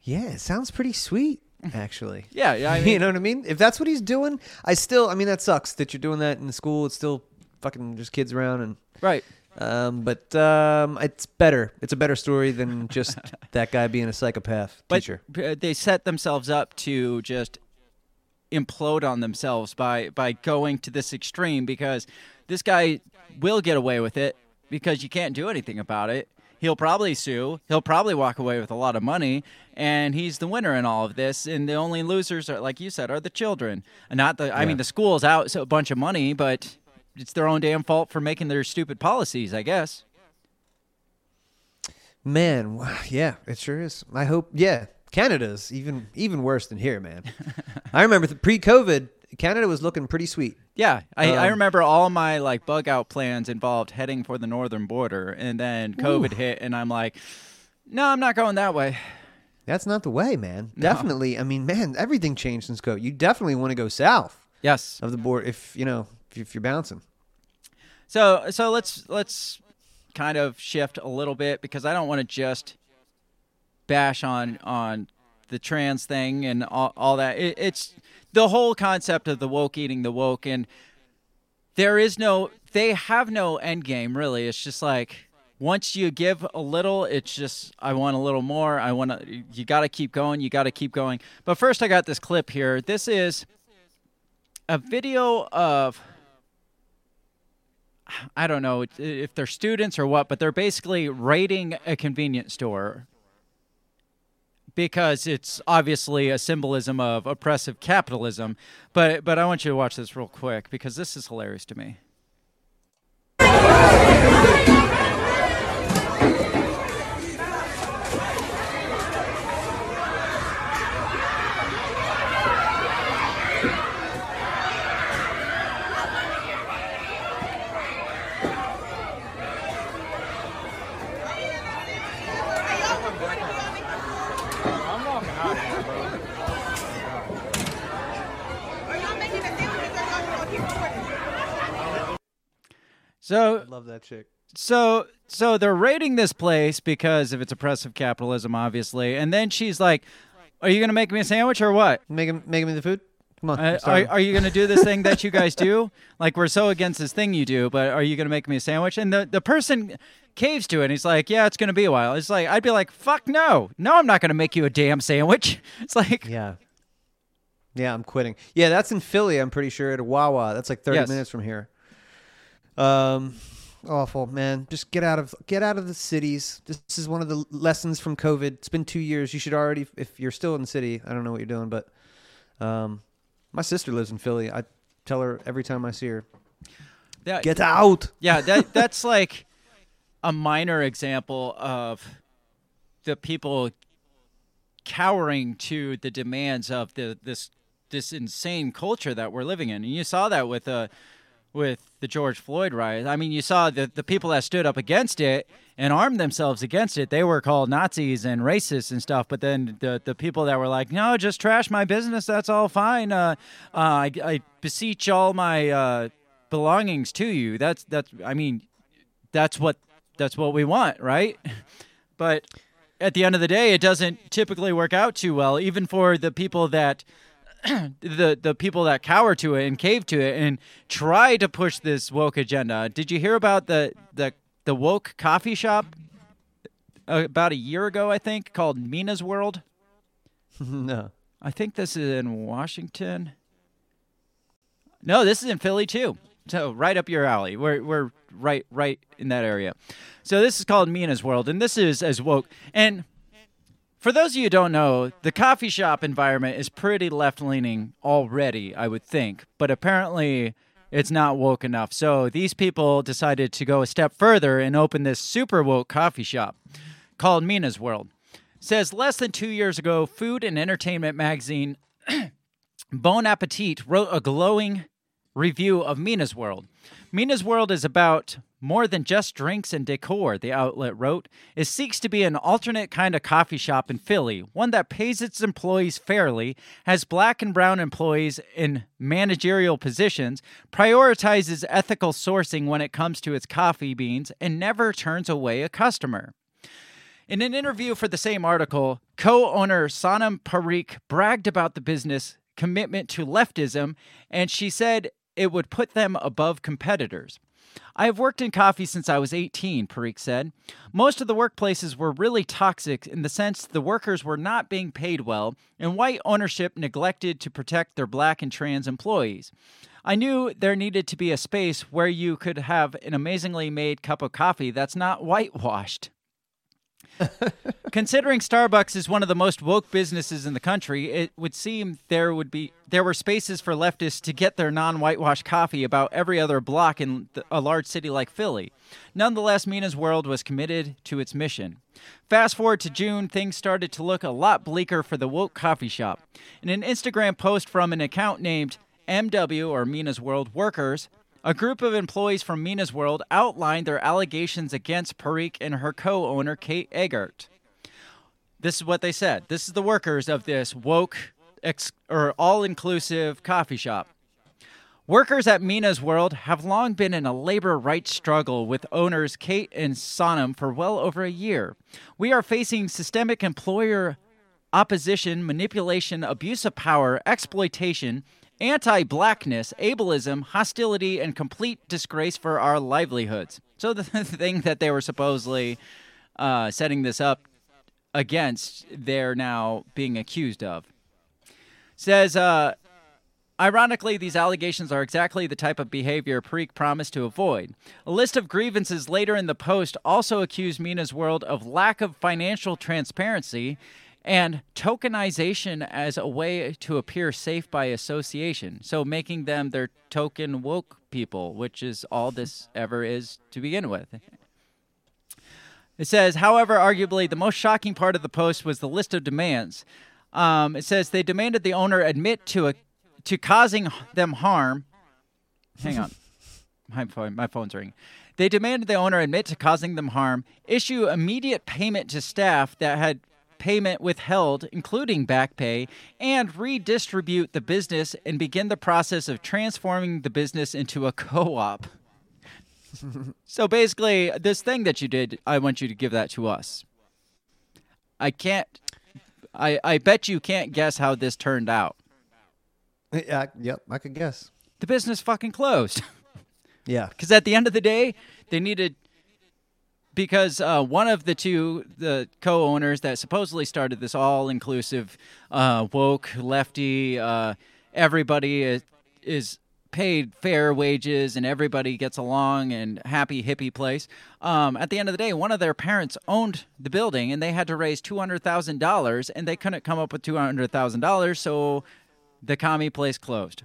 yeah, it sounds pretty sweet, actually. Yeah, yeah, I you know what I mean? If that's what he's doing, I still, I mean, that sucks that you're doing that in school. It's still fucking just kids around and. Right. Um, but um, it's better. It's a better story than just that guy being a psychopath But teacher. uh, they set themselves up to just implode on themselves by by going to this extreme because this guy will get away with it because you can't do anything about it. He'll probably sue. He'll probably walk away with a lot of money, and he's the winner in all of this. And the only losers are, like you said, are the children. And not the. I mean, the school's out so a bunch of money, but it's their own damn fault for making their stupid policies, I guess. Man, yeah, it sure is. I hope. Yeah, Canada's even even worse than here, man. I remember pre-COVID, Canada was looking pretty sweet. Yeah, I, I Um, remember all my like bug out plans involved heading for the northern border, and then COVID hit, and I'm like, no, I'm not going that way. That's not the way, man. No. Definitely. I mean, man, everything changed since COVID. You definitely want to go south. Yes. Of the board, if you know, if, you're bouncing. So so let's let's kind of shift a little bit because I don't want to just bash on on the trans thing and all, all that. It, it's the whole concept of the woke eating the woke, and there is no, they have no end game really. It's just like once you give a little, it's just I want a little more. I want to. You got to keep going. You got to keep going. But first, I got this clip here. This is a video of I don't know if they're students or what, but they're basically raiding a convenience store because it's obviously a symbolism of oppressive capitalism. But but I want you to watch this real quick because this is hilarious to me. So I love that chick. So so they're raiding this place because of its oppressive capitalism, obviously. And then she's like, "Are you gonna make me a sandwich or what? Making making me the food? Come on. Uh, are, are you gonna do this thing that you guys do? Like we're so against this thing you do, but are you gonna make me a sandwich?" And the the person caves to it. and He's like, "Yeah, it's gonna be a while." It's like I'd be like, "Fuck no, no, I'm not gonna make you a damn sandwich." It's like, yeah. Yeah, I'm quitting. Yeah, that's in Philly. I'm pretty sure at Wawa. That's like 30 Yes. minutes from here. Um, awful man. Just get out of get out of the cities. This is one of the lessons from COVID. It's been two years. You should already, if you're still in the city. I don't know what you're doing, but um, my sister lives in Philly. I tell her every time I see her, That- get out. Yeah, that that's like a minor example of the people cowering to the demands of the this this insane culture that we're living in. And you saw that with uh with the George Floyd riot. I mean, you saw the the people that stood up against it and armed themselves against it. They were called Nazis and racists and stuff. But then the the people that were like, no, just trash my business. That's all fine. Uh, uh, I, I beseech all my uh, belongings to you. That's that's. I mean, that's what that's what we want, right? But at the end of the day, it doesn't typically work out too well, even for the people that the the people that cower to it and cave to it and try to push this woke agenda. Did you hear about the the the woke coffee shop about a year ago? I think called Mina's World. no. I think this is in Washington. No, this is in Philly too. So right up your alley. We're we're right right in that area. So this is called Mina's World, and this is as woke. And for those of you who don't know, the coffee shop environment is pretty left leaning already, I would think. But apparently it's not woke enough. So these people decided to go a step further and open this super woke coffee shop called Mina's World. says less than two years ago, Food and Entertainment magazine Bon Appetit wrote a glowing review of Mina's World. Mina's World is about more than just drinks and decor, the outlet wrote. It seeks to be an alternate kind of coffee shop in Philly, one that pays its employees fairly, has black and brown employees in managerial positions, prioritizes ethical sourcing when it comes to its coffee beans, and never turns away a customer. In an interview for the same article, co owner Sonam Parikh bragged about the business commitment to leftism, and she said it would put them above competitors. I have worked in coffee since I was 18, Parikh said. Most of the workplaces were really toxic in the sense the workers were not being paid well, and white ownership neglected to protect their black and trans employees. I knew there needed to be a space where you could have an amazingly made cup of coffee that's not whitewashed. Considering Starbucks is one of the most woke businesses in the country, it would seem there would be there were spaces for leftists to get their non-whitewashed coffee about every other block in a large city like Philly. Nonetheless, Mina's World was committed to its mission. Fast forward to June, things started to look a lot bleaker for the woke coffee shop. In an Instagram post from an account named MW or Mina's World Workers, a group of employees from Mina's World outlined their allegations against Parikh and her co owner, Kate Eggert. This is what they said. This is the workers of this woke ex- or all inclusive coffee shop. Workers at Mina's World have long been in a labor rights struggle with owners Kate and Sonam for well over a year. We are facing systemic employer opposition, manipulation, abuse of power, exploitation, anti blackness, ableism, hostility, and complete disgrace for our livelihoods. So, the thing that they were supposedly uh, setting this up against, they're now being accused of. Says, uh, Ironically, these allegations are exactly the type of behavior Parikh promised to avoid. A list of grievances later in the post also accused Mina's World of lack of financial transparency and tokenization as a way to appear safe by association. So making them their token woke people, which is all this ever is to begin with. It says, however, arguably the most shocking part of the post was the list of demands. Um, it says they demanded the owner admit to a to causing them harm. Hang on, my phone, my phone's ringing. They demanded the owner admit to causing them harm, issue immediate payment to staff that had payment withheld, including back pay, and redistribute the business and begin the process of transforming the business into a co op. so basically, this thing that you did, I want you to give that to us. I can't. I, I bet you can't guess how this turned out. Yeah, yep, I could guess. The business fucking closed. Yeah. Because at the end of the day, they needed because uh, one of the two, the co-owners that supposedly started this all-inclusive, uh, woke, lefty, uh, everybody is, is, paid fair wages and everybody gets along and happy hippie place. Um, at the end of the day, one of their parents owned the building and they had to raise two hundred thousand dollars and they couldn't come up with two hundred thousand dollars, so the commie place closed.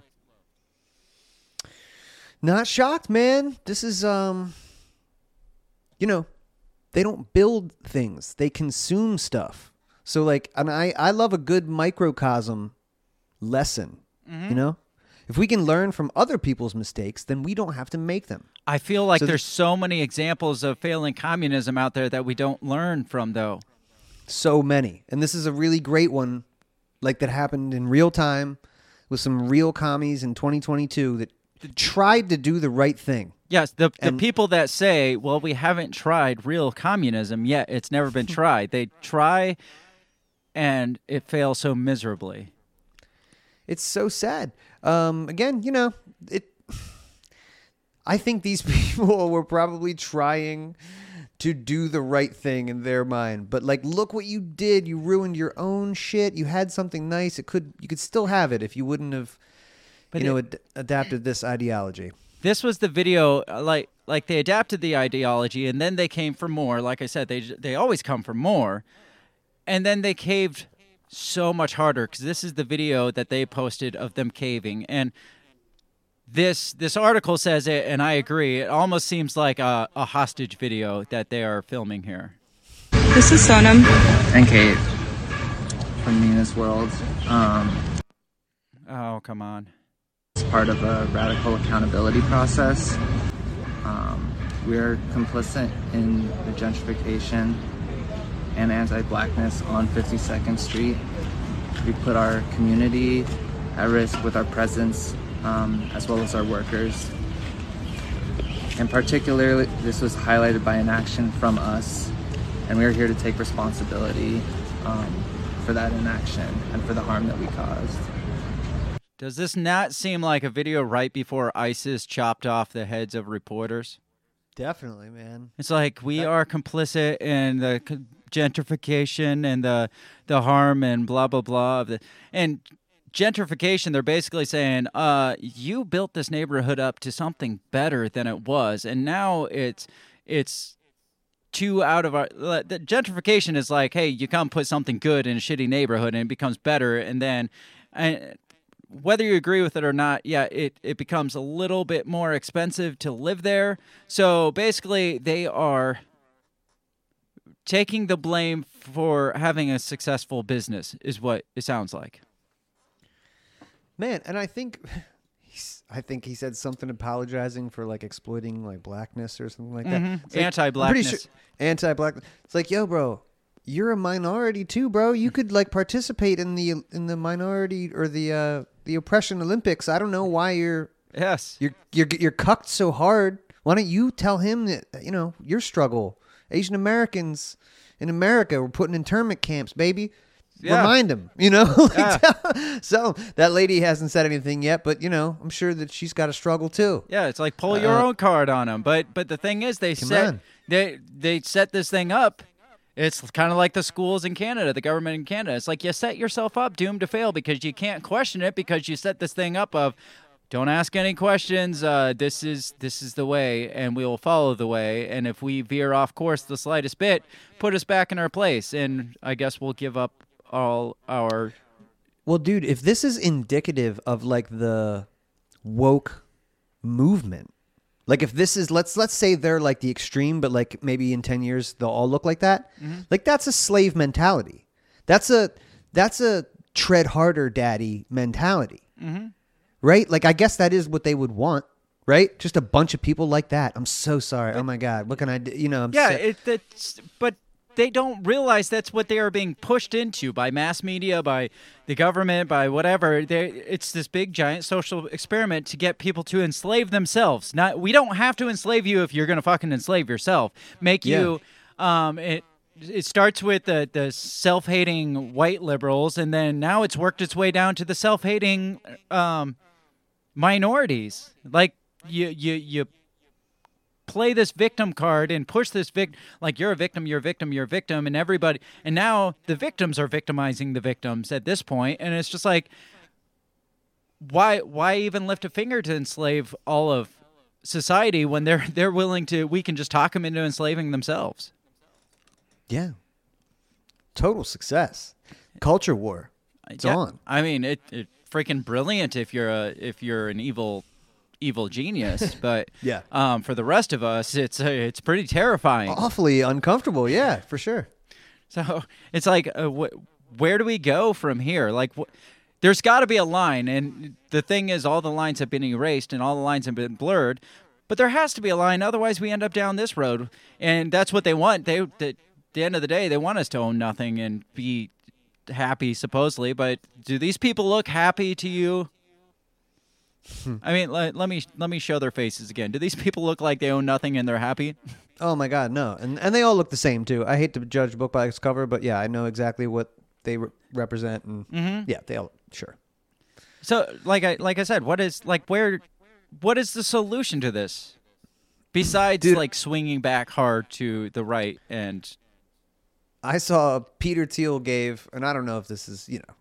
Not shocked, man. This is um you know, they don't build things. They consume stuff. So like and I I love a good microcosm lesson, Mhm. you know? If we can learn from other people's mistakes, then we don't have to make them. I feel like So there's so many examples of failing communism out there that we don't learn from, though. So many. And this is a really great one like that happened in real time with some real commies in 2022 that tried to do the right thing. Yes, the, the And- people that say, well, we haven't tried real communism yet, it's never been tried. They try and it fails so miserably. it's so sad. Um, again, you know, it. I think these people were probably trying to do the right thing in their mind, but like, look what you did. You ruined your own shit. You had something nice. It could you could still have it if you wouldn't have, But you know, it- ad- adapted this ideology. This was the video, uh, like like they adapted the ideology, and then they came for more. Like I said, they they always come for more, and then they caved so much harder because this is the video that they posted of them caving, and this this article says it, and I agree. It almost seems like a, a hostage video that they are filming here. This is Sonam. And Kate from Mina's World. Um, Oh come on! Part of a radical accountability process. Um, we're complicit in the gentrification and anti-blackness on 52nd Street. We put our community at risk with our presence, um, as well as our workers. And particularly, this was highlighted by an action from us, and we are here to take responsibility um, for that inaction and for the harm that we caused. Does this not seem like a video right before ISIS chopped off the heads of reporters? Definitely, man. It's like we are complicit in the gentrification and the the harm and blah blah blah of the and gentrification. They're basically saying, uh, you built this neighborhood up to something better than it was, and now it's it's too out of our the gentrification is like, hey, you come put something good in a shitty neighborhood and it becomes better, and then and whether you agree with it or not, yeah, it, it becomes a little bit more expensive to live there. So basically, they are taking the blame for having a successful business, is what it sounds like. Man, and I think I think he said something apologizing for like exploiting like blackness or something like that. Mhm. It's like- Anti-blackness. sure- anti-black. It's like, yo, bro, you're a minority too, bro. You could like participate in the in the minority or the uh the oppression Olympics. I don't know why you're yes you're you're you're cucked so hard. Why don't you tell him that you know your struggle? Asian Americans in America were put in internment camps, baby. Yeah. Remind him, you know. Like, Yeah. tell- so that lady hasn't said anything yet, but you know, I'm sure that she's got a struggle too. Yeah, it's like pull your Uh, own card on him. But but the thing is, they set on. they they set this thing up. It's kind of like the schools in Canada, the government in Canada. It's like you set yourself up doomed to fail because you can't question it because you set this thing up of don't ask any questions. Uh, this is this is the way, and we will follow the way. And if we veer off course the slightest bit, put us back in our place, and I guess we'll give up all our Well, dude, if this is indicative of like the woke movement, like if this is let's let's say they're like the extreme, but like maybe in ten years they'll all look like that. Like that's a slave mentality. That's a that's a tread harder, daddy mentality, Mhm. right? Like I guess that is what they would want, right? Just a bunch of people like that. I'm so sorry. oh my god, what can I do? You know, I'm yeah, it, it's, but they don't realize that's what they are being pushed into by mass media, by the government, by whatever. They, it's this big giant social experiment to get people to enslave themselves. Not we don't have to enslave you if you're going to fucking enslave yourself. Make Yeah. you um it it starts with the the self-hating white liberals and then now it's worked its way down to the self-hating um minorities. Like you you you play this victim card and push this vic like you're a victim, you're a victim, you're a victim, and everybody and now the victims are victimizing the victims at this point, and it's just like why why even lift a finger to enslave all of society when they're they're willing to we can just talk them into enslaving themselves. yeah, total success. Culture war. It's Yeah, on. I mean, it, it freaking brilliant if you're a if you're an evil evil genius, but Yeah. um, for the rest of us, it's uh, it's pretty terrifying. Awfully uncomfortable. Yeah, for sure. So it's like, uh, wh- where do we go from here? Like, wh- there's got to be a line, and the thing is, all the lines have been erased and all the lines have been blurred. But there has to be a line, otherwise we end up down this road, and that's what they want. They, at the end of the day, they want us to own nothing and be happy, supposedly. But do these people look happy to you? I mean, let, let me let me show their faces again. Do these people look like they own nothing and they're happy? Oh my God, no, and and they all look the same too. I hate to judge a book by its cover, but yeah, I know exactly what they re- represent, and Mhm. yeah, they all sure. So, like I like I said, what is like where, what is the solution to this, besides Dude. like swinging back hard to the right and I saw Peter Thiel gave, and I don't know if this is you know,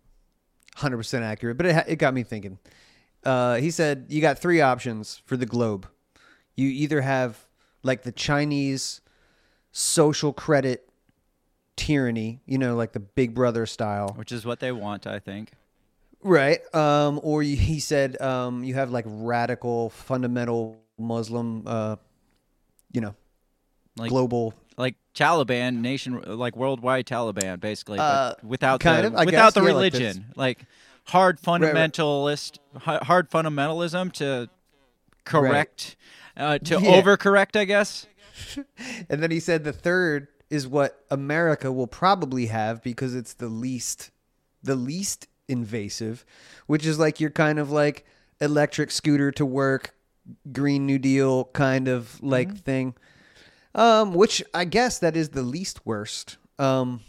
hundred percent accurate, but it it got me thinking. Uh, he said you got three options for the globe. You either have like the Chinese social credit tyranny, you know, like the Big Brother style, which is what they want, I think. right? Um, or you, he said um, you have like radical, fundamental Muslim, uh, you know, Like global like Taliban nation, like worldwide Taliban, basically, Uh, without kind the of, without guess, the yeah, like this. religion, like, hard right. fundamentalist, hi- hard fundamentalism to correct, uh, to Yeah. overcorrect, I guess. And then he said the third is what America will probably have because it's the least the least invasive, which is like your kind of like electric scooter to work, green new deal kind of like Mm-hmm. thing. Um which I guess that is the least worst. Um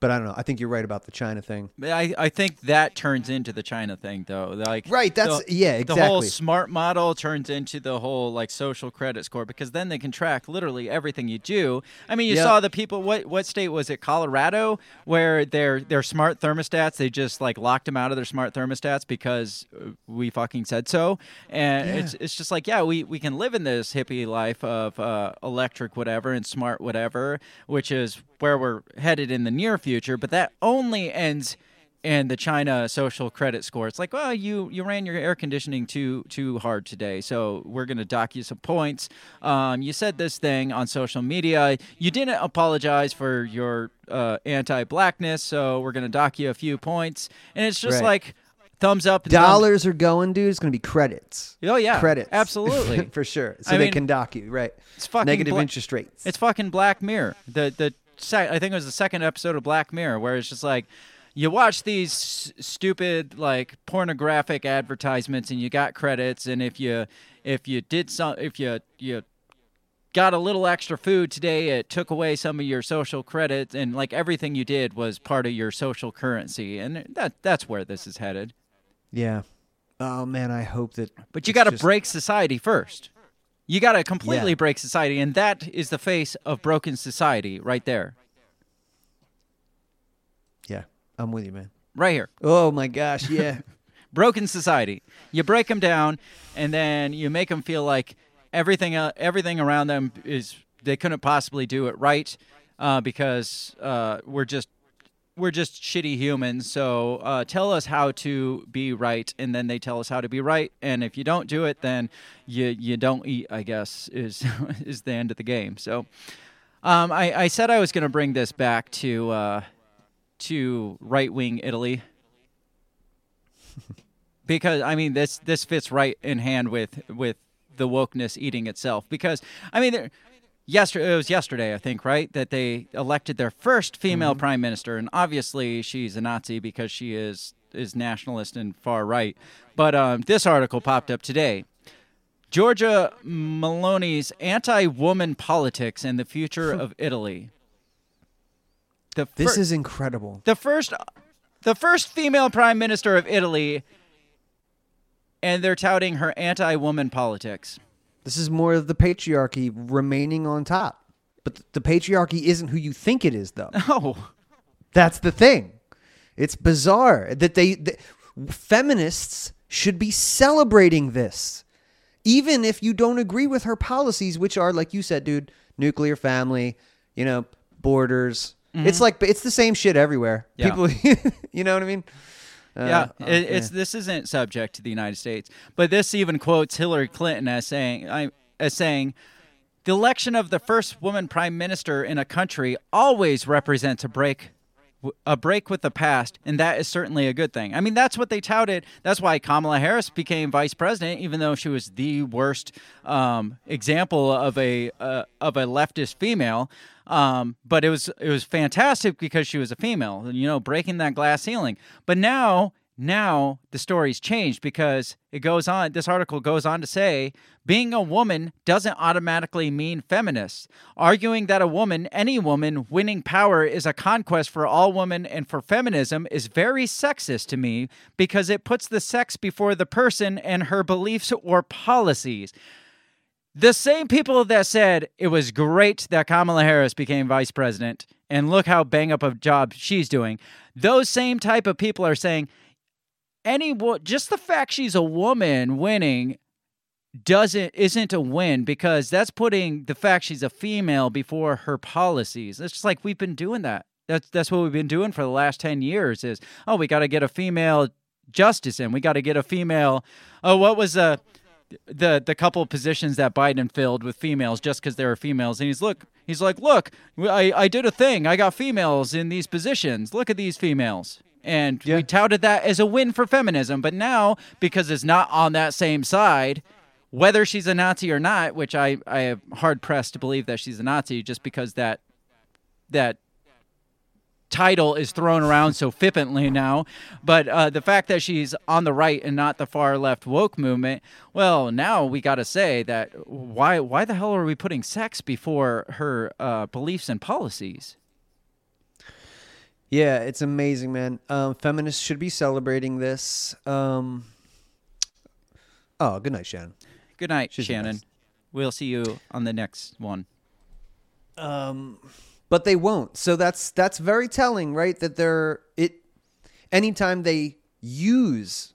but I don't know. I think you're right about the China thing. I, I think that turns into the China thing, though. Like Right, that's- the- yeah, exactly. The whole smart model turns into the whole like social credit score because then they can track literally everything you do. I mean, you Yep. saw the people. What what state was it? Colorado, where their their smart thermostats they just like locked them out of their smart thermostats because uh, we fucking said so. And Yeah. it's it's just like yeah, we we can live in this hippie life of uh, electric whatever and smart whatever, which is where we're headed in the near future. Future, but that only ends in the China social credit score. It's like, well, you you ran your air conditioning too too hard today, so we're gonna dock you some points. Um, you said this thing on social media. You didn't apologize for your uh, anti-blackness, so we're gonna dock you a few points. And it's just Right. like thumbs up. and thumbs- Dollars are going, dude. It's going to be credits. Oh yeah, Credits. absolutely. For sure. So I they mean, can dock you, right? It's fucking Negative bla- interest rates. It's fucking Black Mirror. The the sec- I think it was the second episode of Black Mirror where it's just like you watch these s- stupid like pornographic advertisements and you got credits and if you if you did some if you you got a little extra food today it took away some of your social credits and like everything you did was part of your social currency and that that's where this is headed Yeah. Oh man, I hope that. but you got to just- break society first. You got to completely Yeah. break society, and that is the face of broken society right there, Yeah, I'm with you, man. right here. Oh my gosh, yeah. Broken society. You break them down, and then you make them feel like everything, uh, everything around them is they couldn't possibly do it right uh, because uh, we're just we're just shitty humans. So uh, tell us how to be right, and then they tell us how to be right. And if you don't do it, then you you don't eat. I guess is is the end of the game. So um, I, I said I was going to bring this back to uh, to right wing Italy because I mean this this fits right in hand with with the wokeness eating itself because I mean there, yesterday it was yesterday I think right that they elected their first female prime minister and obviously she's a Nazi because she is is nationalist and far right. But um, this article popped up today. Giorgia Meloni's anti-woman politics and the future of Italy. The This is incredible. the first the first female prime minister of Italy and they're touting her anti-woman politics. This is more of the patriarchy remaining on top. But th- the patriarchy isn't who you think it is, though. Oh, That's the thing. It's bizarre that they, th- feminists should be celebrating this, even if you don't agree with her policies, which are, like you said, dude, nuclear family, you know, borders. Mm-hmm. It's like it's the same shit everywhere. Yeah. People, you know what I mean? Uh, yeah, oh, it, it's this isn't subject to the United States, but this even quotes Hillary Clinton as saying, I, as saying, the election of the first woman prime minister in a country always represents a break, a break with the past, and that is certainly a good thing. I mean, that's what they touted. That's why Kamala Harris became vice president, even though she was the worst um, example of a uh, of a leftist female. Um, but it was it was fantastic because she was a female, you know, breaking that glass ceiling. But now now the story's changed because it goes on this article goes on to say being a woman doesn't automatically mean feminist arguing that a woman any woman winning power is a conquest for all women and for feminism is very sexist to me because it puts the sex before the person and her beliefs or policies the same people that said it was great that Kamala Harris became vice president and look how bang up a job she's doing those same type of people are saying any just the fact she's a woman winning doesn't isn't a win because that's putting the fact she's a female before her policies. It's just like we've been doing that. That's that's what we've been doing for the last 10 years is oh we got to get a female justice in. We got to get a female Oh what was the the the couple of positions that Biden filled with females just because they were females and he's look he's like look I I did a thing. I got females in these positions. Look at these females and we touted that as a win for feminism. But now, because it's not on that same side, whether she's a Nazi or not, which I I am hard pressed to believe that she's a Nazi, just because that that title is thrown around so flippantly now. But uh, the fact that she's on the right and not the far left woke movement, well, now we got to say that why why the hell are we putting sex before her uh, beliefs and policies? Yeah, it's amazing, man. Um, feminists should be celebrating this. Um, oh, good night, Shannon. Good night, She's Shannon. We'll see you on the next one. Um, but they won't. So that's that's very telling, right? That they're it. Anytime they use,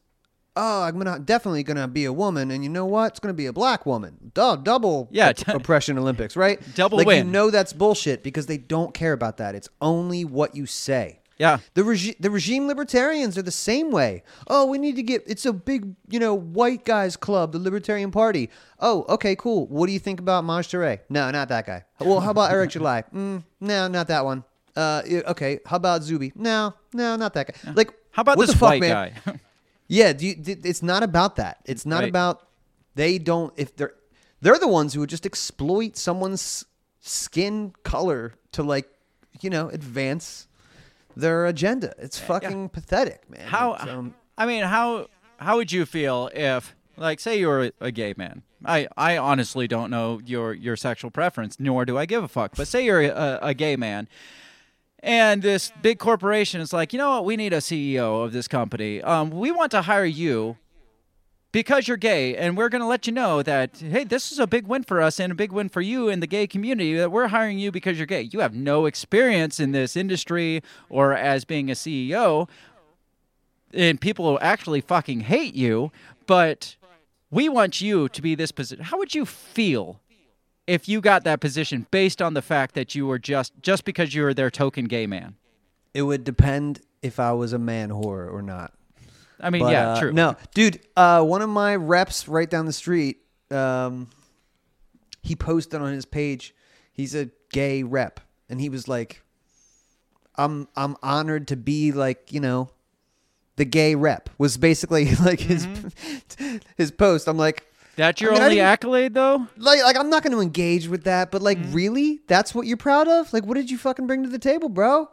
oh, I'm gonna definitely gonna be a woman, and you know what? It's gonna be a black woman. Duh, double Yeah, op- oppression Olympics, right? Double like you know that's bullshit because they don't care about that. It's only what you say. Yeah. The regime the regime libertarians are the same way. Oh, we need to get it's a big, you know, white guys club, the Libertarian Party. Oh, okay, cool. What do you think about Maj No, not that guy. Well, how about Eric July? Mm, no, not that one. Uh, okay. How about Zuby? No, no, not that guy. Like, How about what this the fuck, white man? guy? Yeah, do you, it's not about that. It's not Right. about they don't if they're they're the ones who would just exploit someone's skin color to like, you know, advance their agenda. It's fucking pathetic, man. How? Um, I mean, how how would you feel if, like, say you were a gay man? I, I honestly don't know your your sexual preference, nor do I give a fuck. But say you're a, a gay man, and this big corporation is like, you know what? We need a CEO of this company. Um, we want to hire you because you're gay, and we're going to let you know that hey, this is a big win for us and a big win for you in the gay community. That we're hiring you because you're gay. You have no experience in this industry or as being a CEO, and people actually fucking hate you. But we want you to be this position. How would you feel? If you got that position based on the fact that you were just just because you were their token gay man, it would depend if I was a man whore or not. I mean, But, yeah, uh, true. No, dude, uh, one of my reps right down the street, um, he posted on his page. He's a gay rep, and he was like, "I'm I'm honored to be like you know, the gay rep." Was basically like his his post. I'm like, That's your I mean, I only didn't- accolade, though. like like I'm not going to engage with that, but like Mm-hmm. really, that's what you're proud of? Like, what did you fucking bring to the table, bro?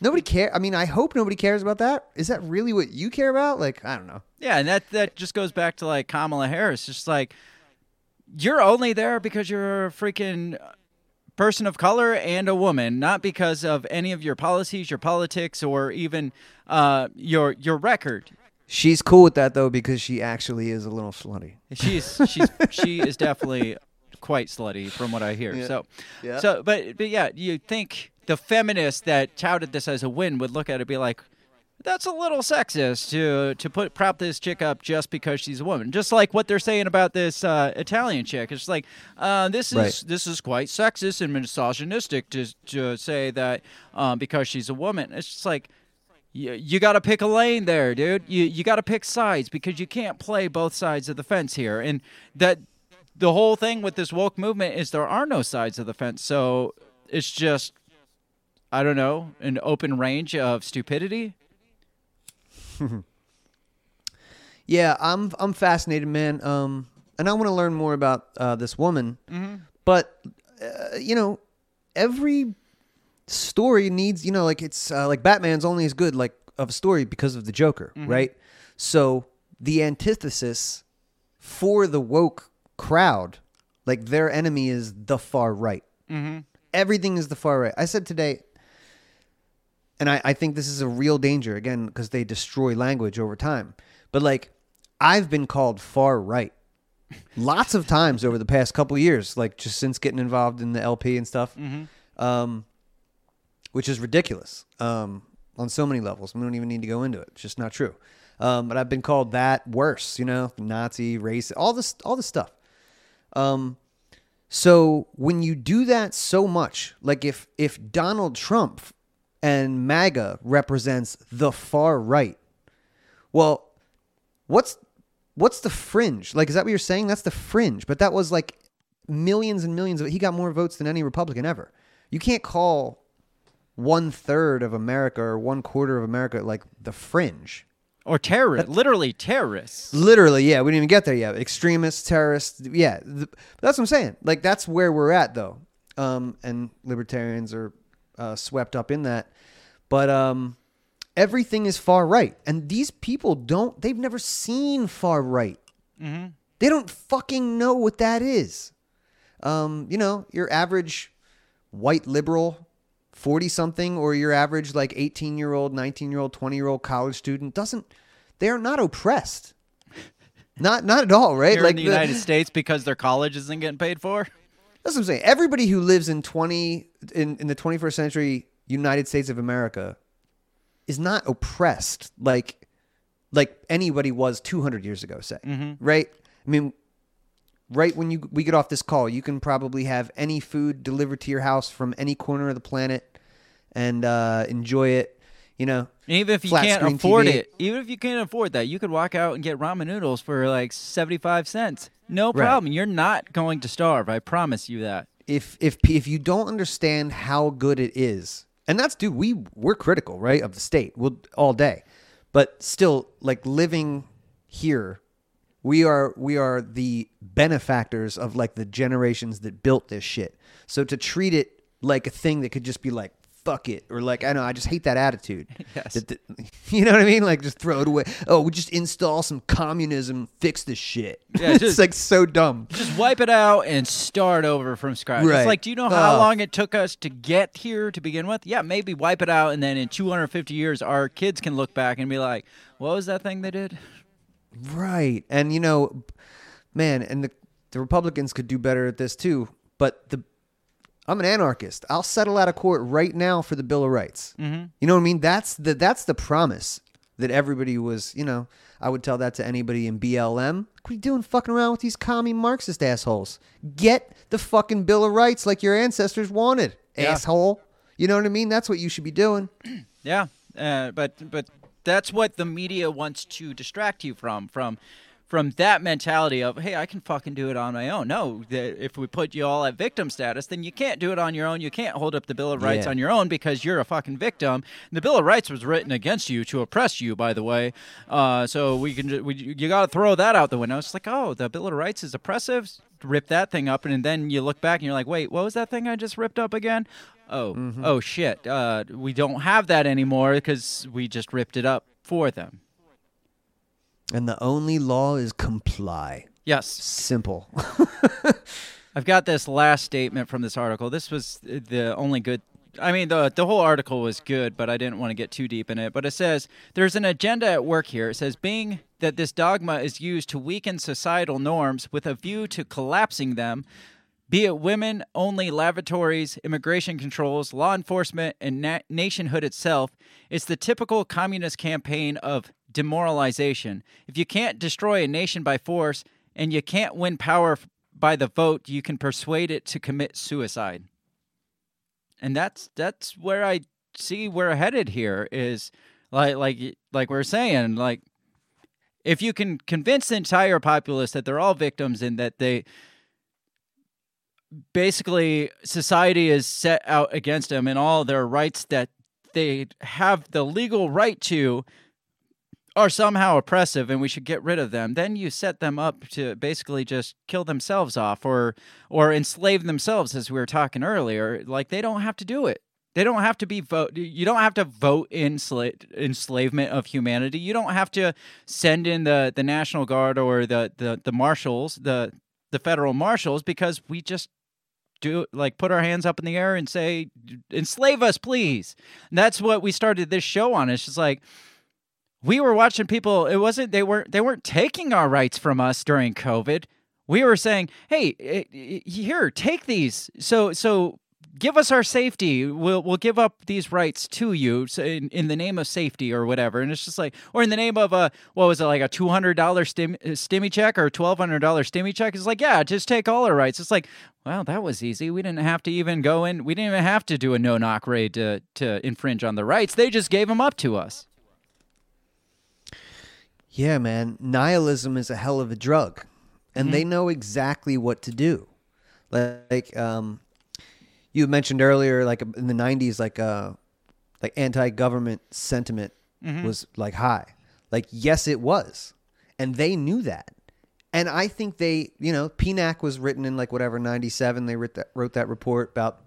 Nobody care. I mean, I hope nobody cares about that. Is that really what you care about? Like, I don't know. Yeah, and that that just goes back to like Kamala Harris. Just like you're only there because you're a freaking person of color and a woman, not because of any of your policies, your politics, or even uh, your your record. She's cool with that though because she actually is a little slutty. She's she's she is definitely quite slutty from what I hear. Yeah. So Yeah. so but but yeah, you think the feminists that touted this as a win would look at it and be like, that's a little sexist to to put prop this chick up just because she's a woman. Just like what they're saying about this uh, Italian chick. It's like uh, this is Right. this is quite sexist and misogynistic to to say that um, because she's a woman. It's just like you, you got to pick a lane there, dude. You you got to pick sides because you can't play both sides of the fence here. And that the whole thing with this woke movement is there are no sides of the fence. So it's just I don't know, an open range of stupidity. Yeah, I'm I'm fascinated, man. Um, and I want to learn more about uh, this woman. Mhm. But uh, you know, every story needs, you know, like it's uh, like Batman's only as good like of a story because of the Joker, Mhm. right? So the antithesis for the woke crowd, like their enemy is the far right. Mm-hmm. Everything is the far right. I said today, and I, I think this is a real danger again because they destroy language over time. But like, I've been called far right lots of times over the past couple years, like just since getting involved in the LP and stuff, Mhm. um, which is ridiculous um, on so many levels. We don't even need to go into it. It's just not true. Um, but I've been called that worse, you know, Nazi, racist, all this, all this stuff. Um, so when you do that so much, like if if Donald Trump and MAGA represents the far right, well, what's what's the fringe? Like, is that what you're saying? That's the fringe. But that was like millions and millions of. He got more votes than any Republican ever. You can't call one third of America or one quarter of America like the fringe. Or terrorists, literally terrorists. Literally, yeah, we didn't even get there yet. Extremists, terrorists, yeah. th- that's what I'm saying. Like that's where we're at, though. Um, and libertarians are uh, swept up in that. But um, everything is far right, and these people don't. They've never seen far right. Mm-hmm. They don't fucking know what that is. Um, you know, your average white liberal, 40 something, or your average like 18 year old, 19 year old, 20 year old college student doesn't, they're not oppressed. Not, not at all, right? Here like in the, United States because their college isn't getting paid for. That's what I'm saying. Everybody who lives in 20 in, in the 21st century United States of America is not oppressed like like anybody was 200 years ago, say. Mhm. Right? I mean, right when you we get off this call, you can probably have any food delivered to your house from any corner of the planet and uh, enjoy it. You know, And even if you can't afford TV. it, even if you can't afford that, you could walk out and get ramen noodles for like 75 cents. No Right. problem. You're not going to starve. I promise you that. if if if you don't understand how good it is, and that's dude, we we're critical, right, of the state, we'll all day, but still, like living here, we are we are the benefactors of like the generations that built this shit. So to treat it like a thing that could just be like fuck it or like I know I just hate that attitude. Yes. That- that- you know what I mean? Like just throw it away. Oh, we just install some communism, fix this shit. Yeah, it's just- like so dumb. Just wipe it out and start over from scratch. Right. It's like, do you know how Oh. long it took us to get here to begin with? Yeah, maybe wipe it out, and then in 250 years, our kids can look back and be like, "What was that thing they did?" Right. And you know, man, and the the Republicans could do better at this too. But the I'm an anarchist. I'll settle out of court right now for the Bill of Rights. Mhm. You know what I mean? That's the that's the promise that everybody was. You know, I would tell that to anybody in BLM. What are you doing, fucking around with these commie Marxist assholes? Get the fucking Bill of Rights like your ancestors wanted, Yeah. asshole. You know what I mean? That's what you should be doing. Yeah, uh, but but that's what the media wants to distract you from from from that mentality of hey, I can fucking do it on my own. No, if we put you all at victim status, then you can't do it on your own. You can't hold up the Bill of Rights Yeah. on your own because you're a fucking victim. The Bill of Rights was written against you to oppress you, by the way. Uh, so we can we, you got to throw that out the window. It's like oh, the Bill of Rights is oppressive. Rip that thing up, and then you look back and you're like, wait, what was that thing I just ripped up again? Oh, Mm-hmm. oh shit. Uh, we don't have that anymore because we just ripped it up for them. And the only law is comply. Yes. Simple. I've got this last statement from this article. This was the only good. I mean, the the whole article was good, but I didn't want to get too deep in it. But it says there's an agenda at work here. It says being that this dogma is used to weaken societal norms with a view to collapsing them, be it women only lavatories, immigration controls, law enforcement, and na- nationhood itself, it's the typical communist campaign of demoralization. If you can't destroy a nation by force and you can't win power by the vote, you can persuade it to commit suicide. And that's that's where I see we're headed here is like like like we're saying like if you can convince the entire populace that they're all victims and that they basically society is set out against them and all their rights that they have the legal right to are somehow oppressive and we should get rid of them then you set them up to basically just kill themselves off or or enslave themselves as we were talking earlier like they don't have to do it They don't have to be vote. You don't have to vote ensla- enslavement of humanity. You don't have to send in the, the National Guard or the, the, the marshals, the the federal marshals, because we just do like put our hands up in the air and say enslave us please. And that's what we started this show on. It's just like we were watching people it wasn't they weren't they weren't taking our rights from us during covid. We were saying hey eh, eh, here take these. So so give us our safety we'll we'll give up these rights to you in, in the name of safety or whatever and it's just like or in the name of a what was it like a $200 stim, stimmy check or $1200 stimmy check it's like yeah just take all our rights it's like well, that was easy. We didn't have to even go in. We didn't even have to do a no knock raid to, to infringe on the rights. They just gave them up to us. Yeah, man. Nihilism is a hell of a drug, and Mhm. they know exactly what to do. Like, um, you mentioned earlier, like in the '90s, like uh, like anti-government sentiment Mhm. was like high. Like, yes, it was, and they knew that. And I think they, you know, PNAC was written in like whatever '97. They wrote that wrote that report about.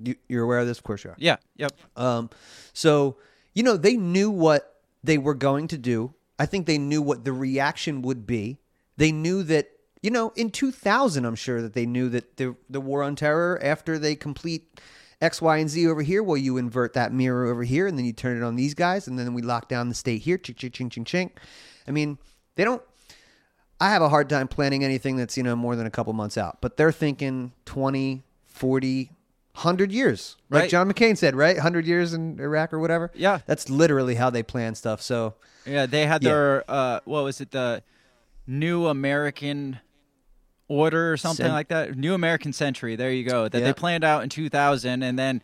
You, you're aware of this, of course you are. Yeah. Yep. Um, so you know they knew what they were going to do. I think they knew what the reaction would be. They knew that you know in 2000, I'm sure that they knew that the the war on terror after they complete X, Y, and Z over here. Well, you invert that mirror over here, and then you turn it on these guys, and then we lock down the state here. Ching, ching, ching, ching, ching. I mean, they don't. I have a hard time planning anything that's, you know, more than a couple months out. But they're thinking 20, 40, 100 years. Like Right. John McCain said, right? 100 years in Iraq or whatever. Yeah. That's literally how they plan stuff. So, Yeah, they had Yeah. their uh, what was it? The New American Order or something Cen- like that. New American Century. There you go. That Yeah. they planned out in 2000, and then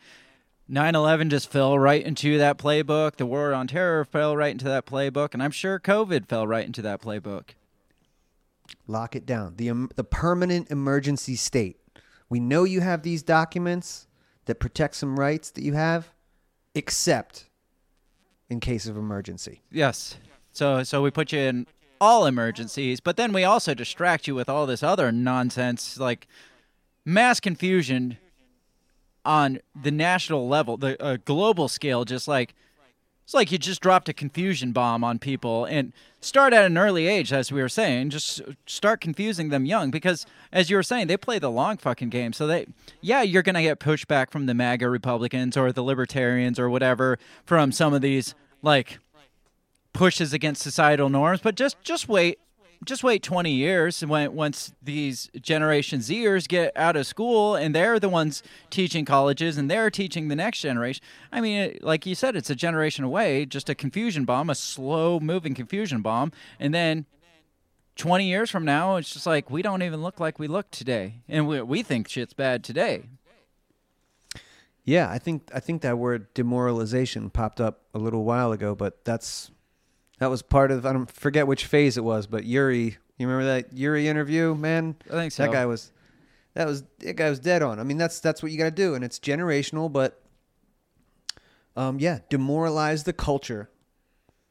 9/11 just fell right into that playbook. The war on terror fell right into that playbook, and I'm sure COVID fell right into that playbook. lock it down. The, um, the permanent emergency state. We know you have these documents that protect some rights that you have, except in case of emergency. Yes. So so we put you in all emergencies, but then we also distract you with all this other nonsense like mass confusion on the national level, the uh, global scale just like it's like you just dropped a confusion bomb on people and start at an early age as we were saying, just start confusing them young because as you were saying, they play the long fucking game. So they yeah, you're going to get pushback from the MAGA Republicans or the libertarians or whatever from some of these like pushes against societal norms, but just just wait, just wait 20 years when once these Generation Zers get out of school and they're the ones teaching colleges and they're teaching the next generation. I mean, like you said, it's a generation away, just a confusion bomb, a slow moving confusion bomb, and then 20 years from now, it's just like we don't even look like we look today, and we we think shit's bad today. Yeah, I think I think that word demoralization popped up a little while ago, but that's that was part of I don't forget which phase it was, but Yuri, you remember that Yuri interview, man? I think so. That guy was that was that guy was dead on. I mean, that's that's what you got to do, and it's generational, but um, yeah, demoralize the culture.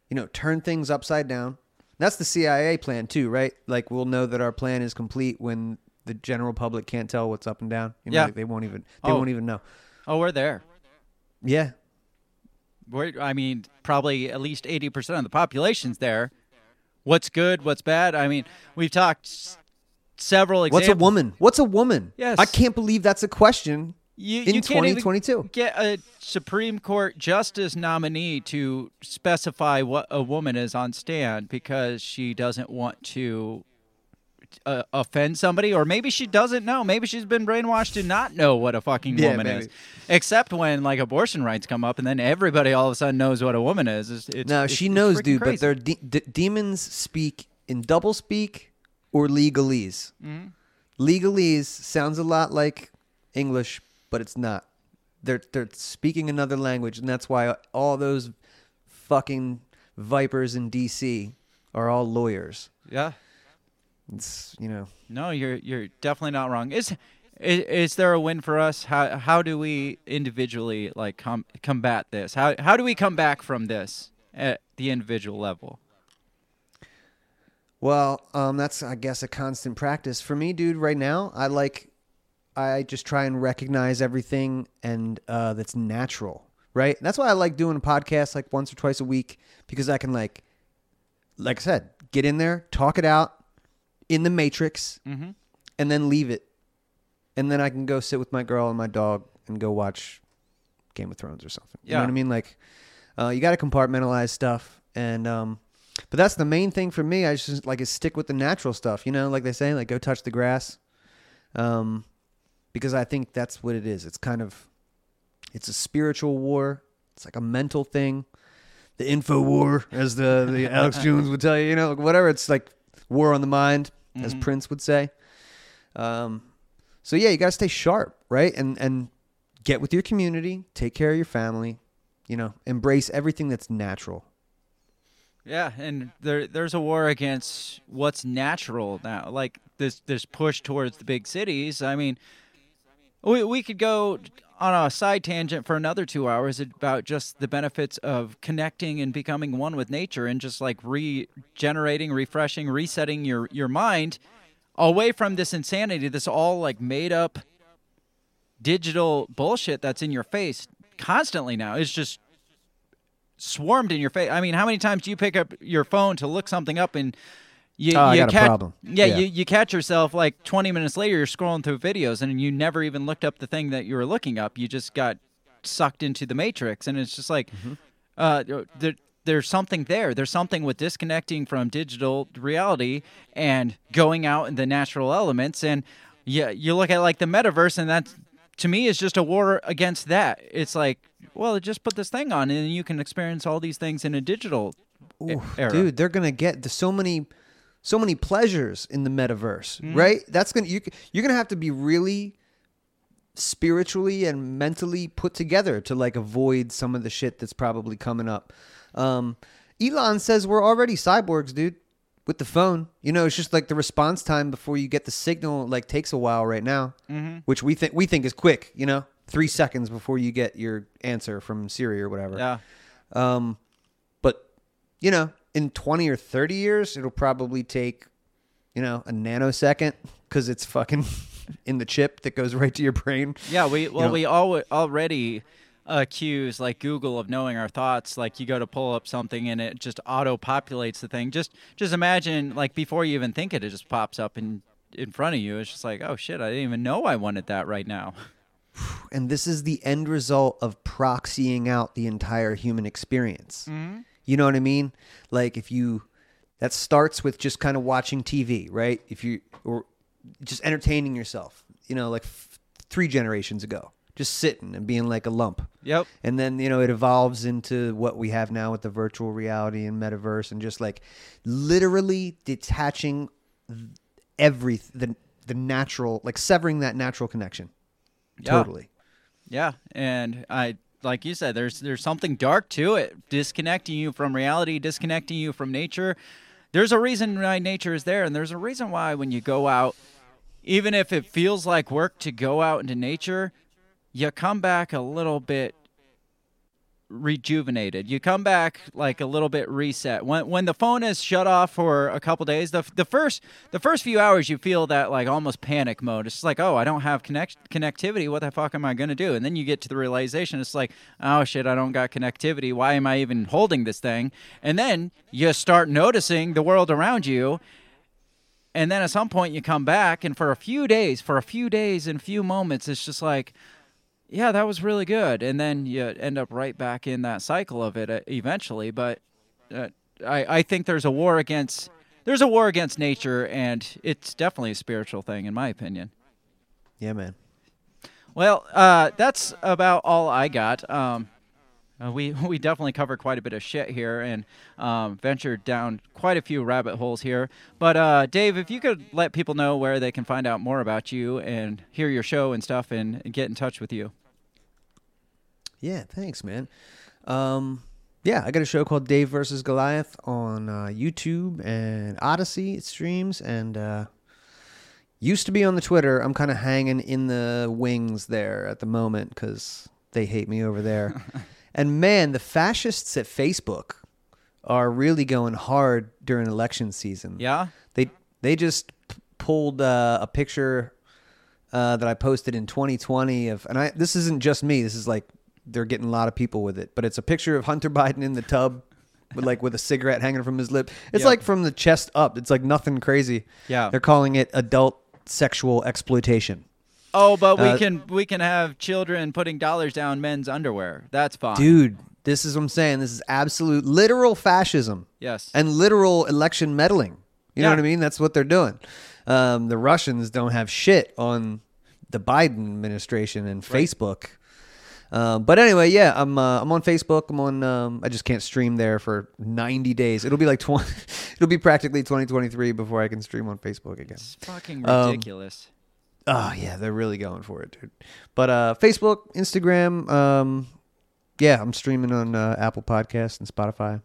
You know, turn things upside down. That's the CIA plan too, right? Like we'll know that our plan is complete when the general public can't tell what's up and down. You know, Yeah. like, they won't even they Oh. won't even know. Oh, we're there. Yeah, We're, I mean, probably at least 80% of the population's there. What's good? What's bad? I mean, we've talked s- several examples. What's a woman? What's a woman? Yes. I can't believe that's a question You, in you can't even 2022. get a Supreme Court justice nominee to specify what a woman is on stand because she doesn't want to uh, offend somebody, or maybe she doesn't know. Maybe she's been brainwashed to not know what a fucking Yeah, woman maybe. is. Except when like abortion rights come up, and then everybody all of a sudden knows what a woman is. It's, it's, no, it's- she it's knows, freaking dude. crazy. But their de- de- demons speak in double speak or legalese. Mhm. Legalese sounds a lot like English, but it's not. They're they're speaking another language, and that's why all those fucking vipers in D.C. are all lawyers. yeah. It's you know. No, you're you're definitely not wrong. Is is, is there a win for us? How how do we individually like com- combat this? How how do we come back from this at the individual level? Well, um, that's I guess a constant practice for me, dude. Right now, I like, I just try and recognize everything and uh, that's natural, right? And that's why I like doing a podcast like once or twice a week because I can like, like I said, get in there, talk it out in the matrix, Mhm. and then leave it, and then I can go sit with my girl and my dog and go watch Game of Thrones or something. You know what I mean? Like, uh, you got to compartmentalize stuff, and um, but that's the main thing for me. I just like is stick with the natural stuff. You know, like they say, like go touch the grass, um, because I think that's what it is. It's kind of, it's a spiritual war. It's like a mental thing, the info war, as the the Alex Jones would tell you. You know, whatever. It's like war on the mind, as Mhm. Prince would say. Um, so yeah, you got to stay sharp, right? And and get with your community, take care of your family, you know, embrace everything that's natural. Yeah, and there there's a war against what's natural now. Like this this push towards the big cities. I mean, we we could go on a side tangent for another 2 hours about just the benefits of connecting and becoming one with nature and just like regenerating, refreshing, resetting your your mind away from this insanity, this all like made up digital bullshit that's in your face constantly now. It's just swarmed in your face. I mean, how many times do you pick up your phone to look something up and you, Oh, I you got a problem. Yeah, Yeah. You, you catch yourself like 20 minutes later, you're scrolling through videos and you never even looked up the thing that you were looking up. You just got sucked into the matrix. And it's just like, Mm-hmm. uh, there, there's something there. There's something with disconnecting from digital reality and going out in the natural elements. And yeah, you look at like the metaverse, and that to me is just a war against that. It's like, well, just put this thing on, and you can experience all these things in a digital Ooh, era. dude, they're gonna get there's so many, so many pleasures in the metaverse, Mhm. right? That's gonna you you're gonna have to be really spiritually and mentally put together to like avoid some of the shit that's probably coming up. Um, Elon says we're already cyborgs, dude, with the phone. You know, it's just like the response time before you get the signal like takes a while right now, Mhm. which we think we think is quick. You know, three seconds before you get your answer from Siri or whatever. Yeah. Um, but you know, in twenty or thirty years, it'll probably take, you know, a nanosecond because it's fucking in the chip that goes right to your brain. Yeah, we You well know? we all already accuse like Google of knowing our thoughts. Like you go to pull up something and it just auto populates the thing. Just just imagine like before you even think it, it just pops up in in front of you. It's just like, oh shit, I didn't even know I wanted that right now. and this is the end result of proxying out the entire human experience. Mhm. You know what I mean? Like if you that starts with just kind of watching TV, right? If you or just entertaining yourself, you know, like f- 3 generations ago, just sitting and being like a lump. Yep. And then, you know, it evolves into what we have now with the virtual reality and metaverse and just like literally detaching every the the natural like severing that natural connection. Yeah. Totally. Yeah, and I like you said, there's there's something dark to it, disconnecting you from reality, disconnecting you from nature. There's a reason why nature is there, and there's a reason why when you go out, even if it feels like work to go out into nature, you come back a little bit rejuvenated. You come back like a little bit reset. When when the phone is shut off for a couple days, the the first the first few hours you feel that like almost panic mode. It's like, "Oh, I don't have connect connectivity. What the fuck am I going to do?" And then you get to the realization it's like, "Oh shit, I don't got connectivity. Why am I even holding this thing?" And then you start noticing the world around you. And then at some point you come back and for a few days, for a few days and few moments it's just like yeah, that was really good. And then you end up right back in that cycle of it uh, eventually. But uh, I, I think there's a war against there's a war against nature, and it's definitely a spiritual thing, in my opinion. Yeah, man. Well, uh, that's about all I got. Um, uh, we we definitely covered quite a bit of shit here and um, ventured down quite a few rabbit holes here. But uh, Dave, if you could let people know where they can find out more about you and hear your show and stuff, and, and get in touch with you. Yeah, thanks, man. Um, yeah, I got a show called Dave versus Goliath on uh, YouTube and Odysee. It streams and uh, used to be on the Twitter. I'm kind of hanging in the wings there at the moment because they hate me over there. and man, the fascists at Facebook are really going hard during election season. Yeah? they they just p- pulled uh, a picture uh, that I posted in 2020 of, and I this isn't just me. This is like they're getting a lot of people with it, but it's a picture of Hunter Biden in the tub. With like with a cigarette hanging from his lip, it's Yep. like from the chest up. It's like nothing crazy. Yeah. they're calling it adult sexual exploitation. Oh, but we Uh, can we can have children putting dollars down men's underwear. That's fine. Dude, this is what I'm saying. This is absolute literal fascism. Yes. And literal election meddling. You know what I mean? That's what they're doing. Um, the Russians don't have shit on the Biden administration and Facebook. Um, but anyway, yeah, I'm uh, I'm on Facebook. I'm on. Um, I just can't stream there for 90 days. It'll be like 20. it'll be practically 2023 before I can stream on Facebook again. It's fucking Um, ridiculous. Oh yeah, they're really going for it, dude. But uh, Facebook, Instagram, um, yeah, I'm streaming on uh, Apple Podcasts and Spotify.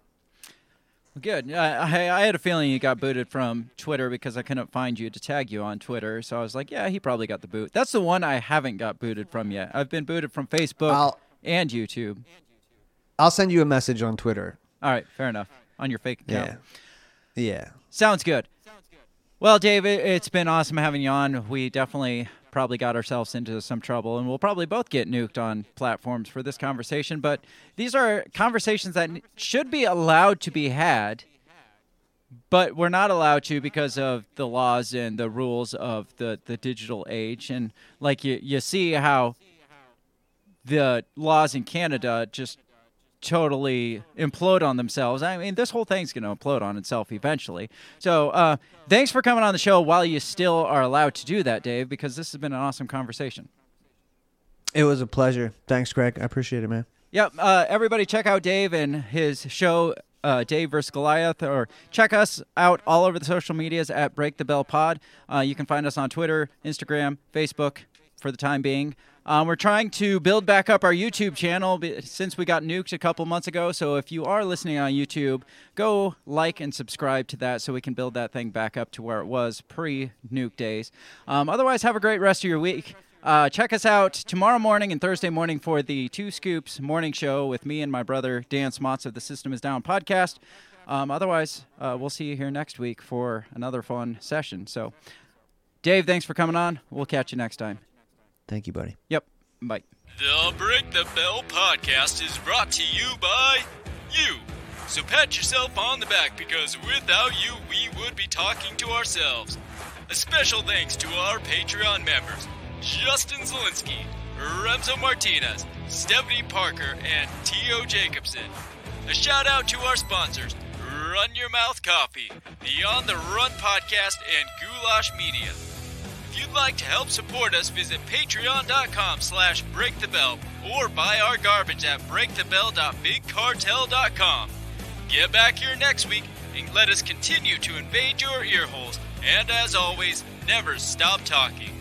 Good. Uh, I, I I had a feeling you got booted from Twitter because I couldn't find you to tag you on Twitter. So I was like, yeah, he probably got the boot. That's the one I haven't got booted from yet. I've been booted from Facebook I'll- and YouTube. I'll send you a message on Twitter. All right, fair enough. On your fake account. Yeah, yeah. Sounds good. Well, David, it's been awesome having you on. We definitely probably got ourselves into some trouble, and we'll probably both get nuked on platforms for this conversation. But these are conversations that should be allowed to be had, but we're not allowed to because of the laws and the rules of the, the digital age. And like you, you see how the laws in Canada just totally implode on themselves. I mean, this whole thing's going to implode on itself eventually. So, uh, thanks for coming on the show while you still are allowed to do that, Dave, because this has been an awesome conversation. It was a pleasure. Thanks, Greg. I appreciate it, man. Yep. Uh, everybody, check out Dave and his show, uh, Dave vs. Goliath, or check us out all over the social medias at Break the Bell Pod. Uh, you can find us on Twitter, Instagram, Facebook for the time being. Um, we're trying to build back up our YouTube channel since we got nuked a couple months ago. So if you are listening on YouTube, go like and subscribe to that so we can build that thing back up to where it was pre nuke days. Um, otherwise, have a great rest of your week. Uh, check us out tomorrow morning and Thursday morning for the Two Scoops morning show with me and my brother Dan Smotz of the System is Down podcast. Um, otherwise, uh, we'll see you here next week for another fun session. So, Dave, thanks for coming on. We'll catch you next time. Thank you, buddy. Yep. Bye. The Break the Bell podcast is brought to you by you. So pat yourself on the back because without you, we would be talking to ourselves. A special thanks to our Patreon members Justin Zielinski, Remzo Martinez, Stephanie Parker, and T.O. Jacobson. A shout out to our sponsors Run Your Mouth Coffee, the On the Run podcast, and Goulash Media. If you'd like to help support us, visit patreon.com slash breakthebell or buy our garbage at breakthebell.bigcartel.com. Get back here next week and let us continue to invade your earholes. And as always, never stop talking.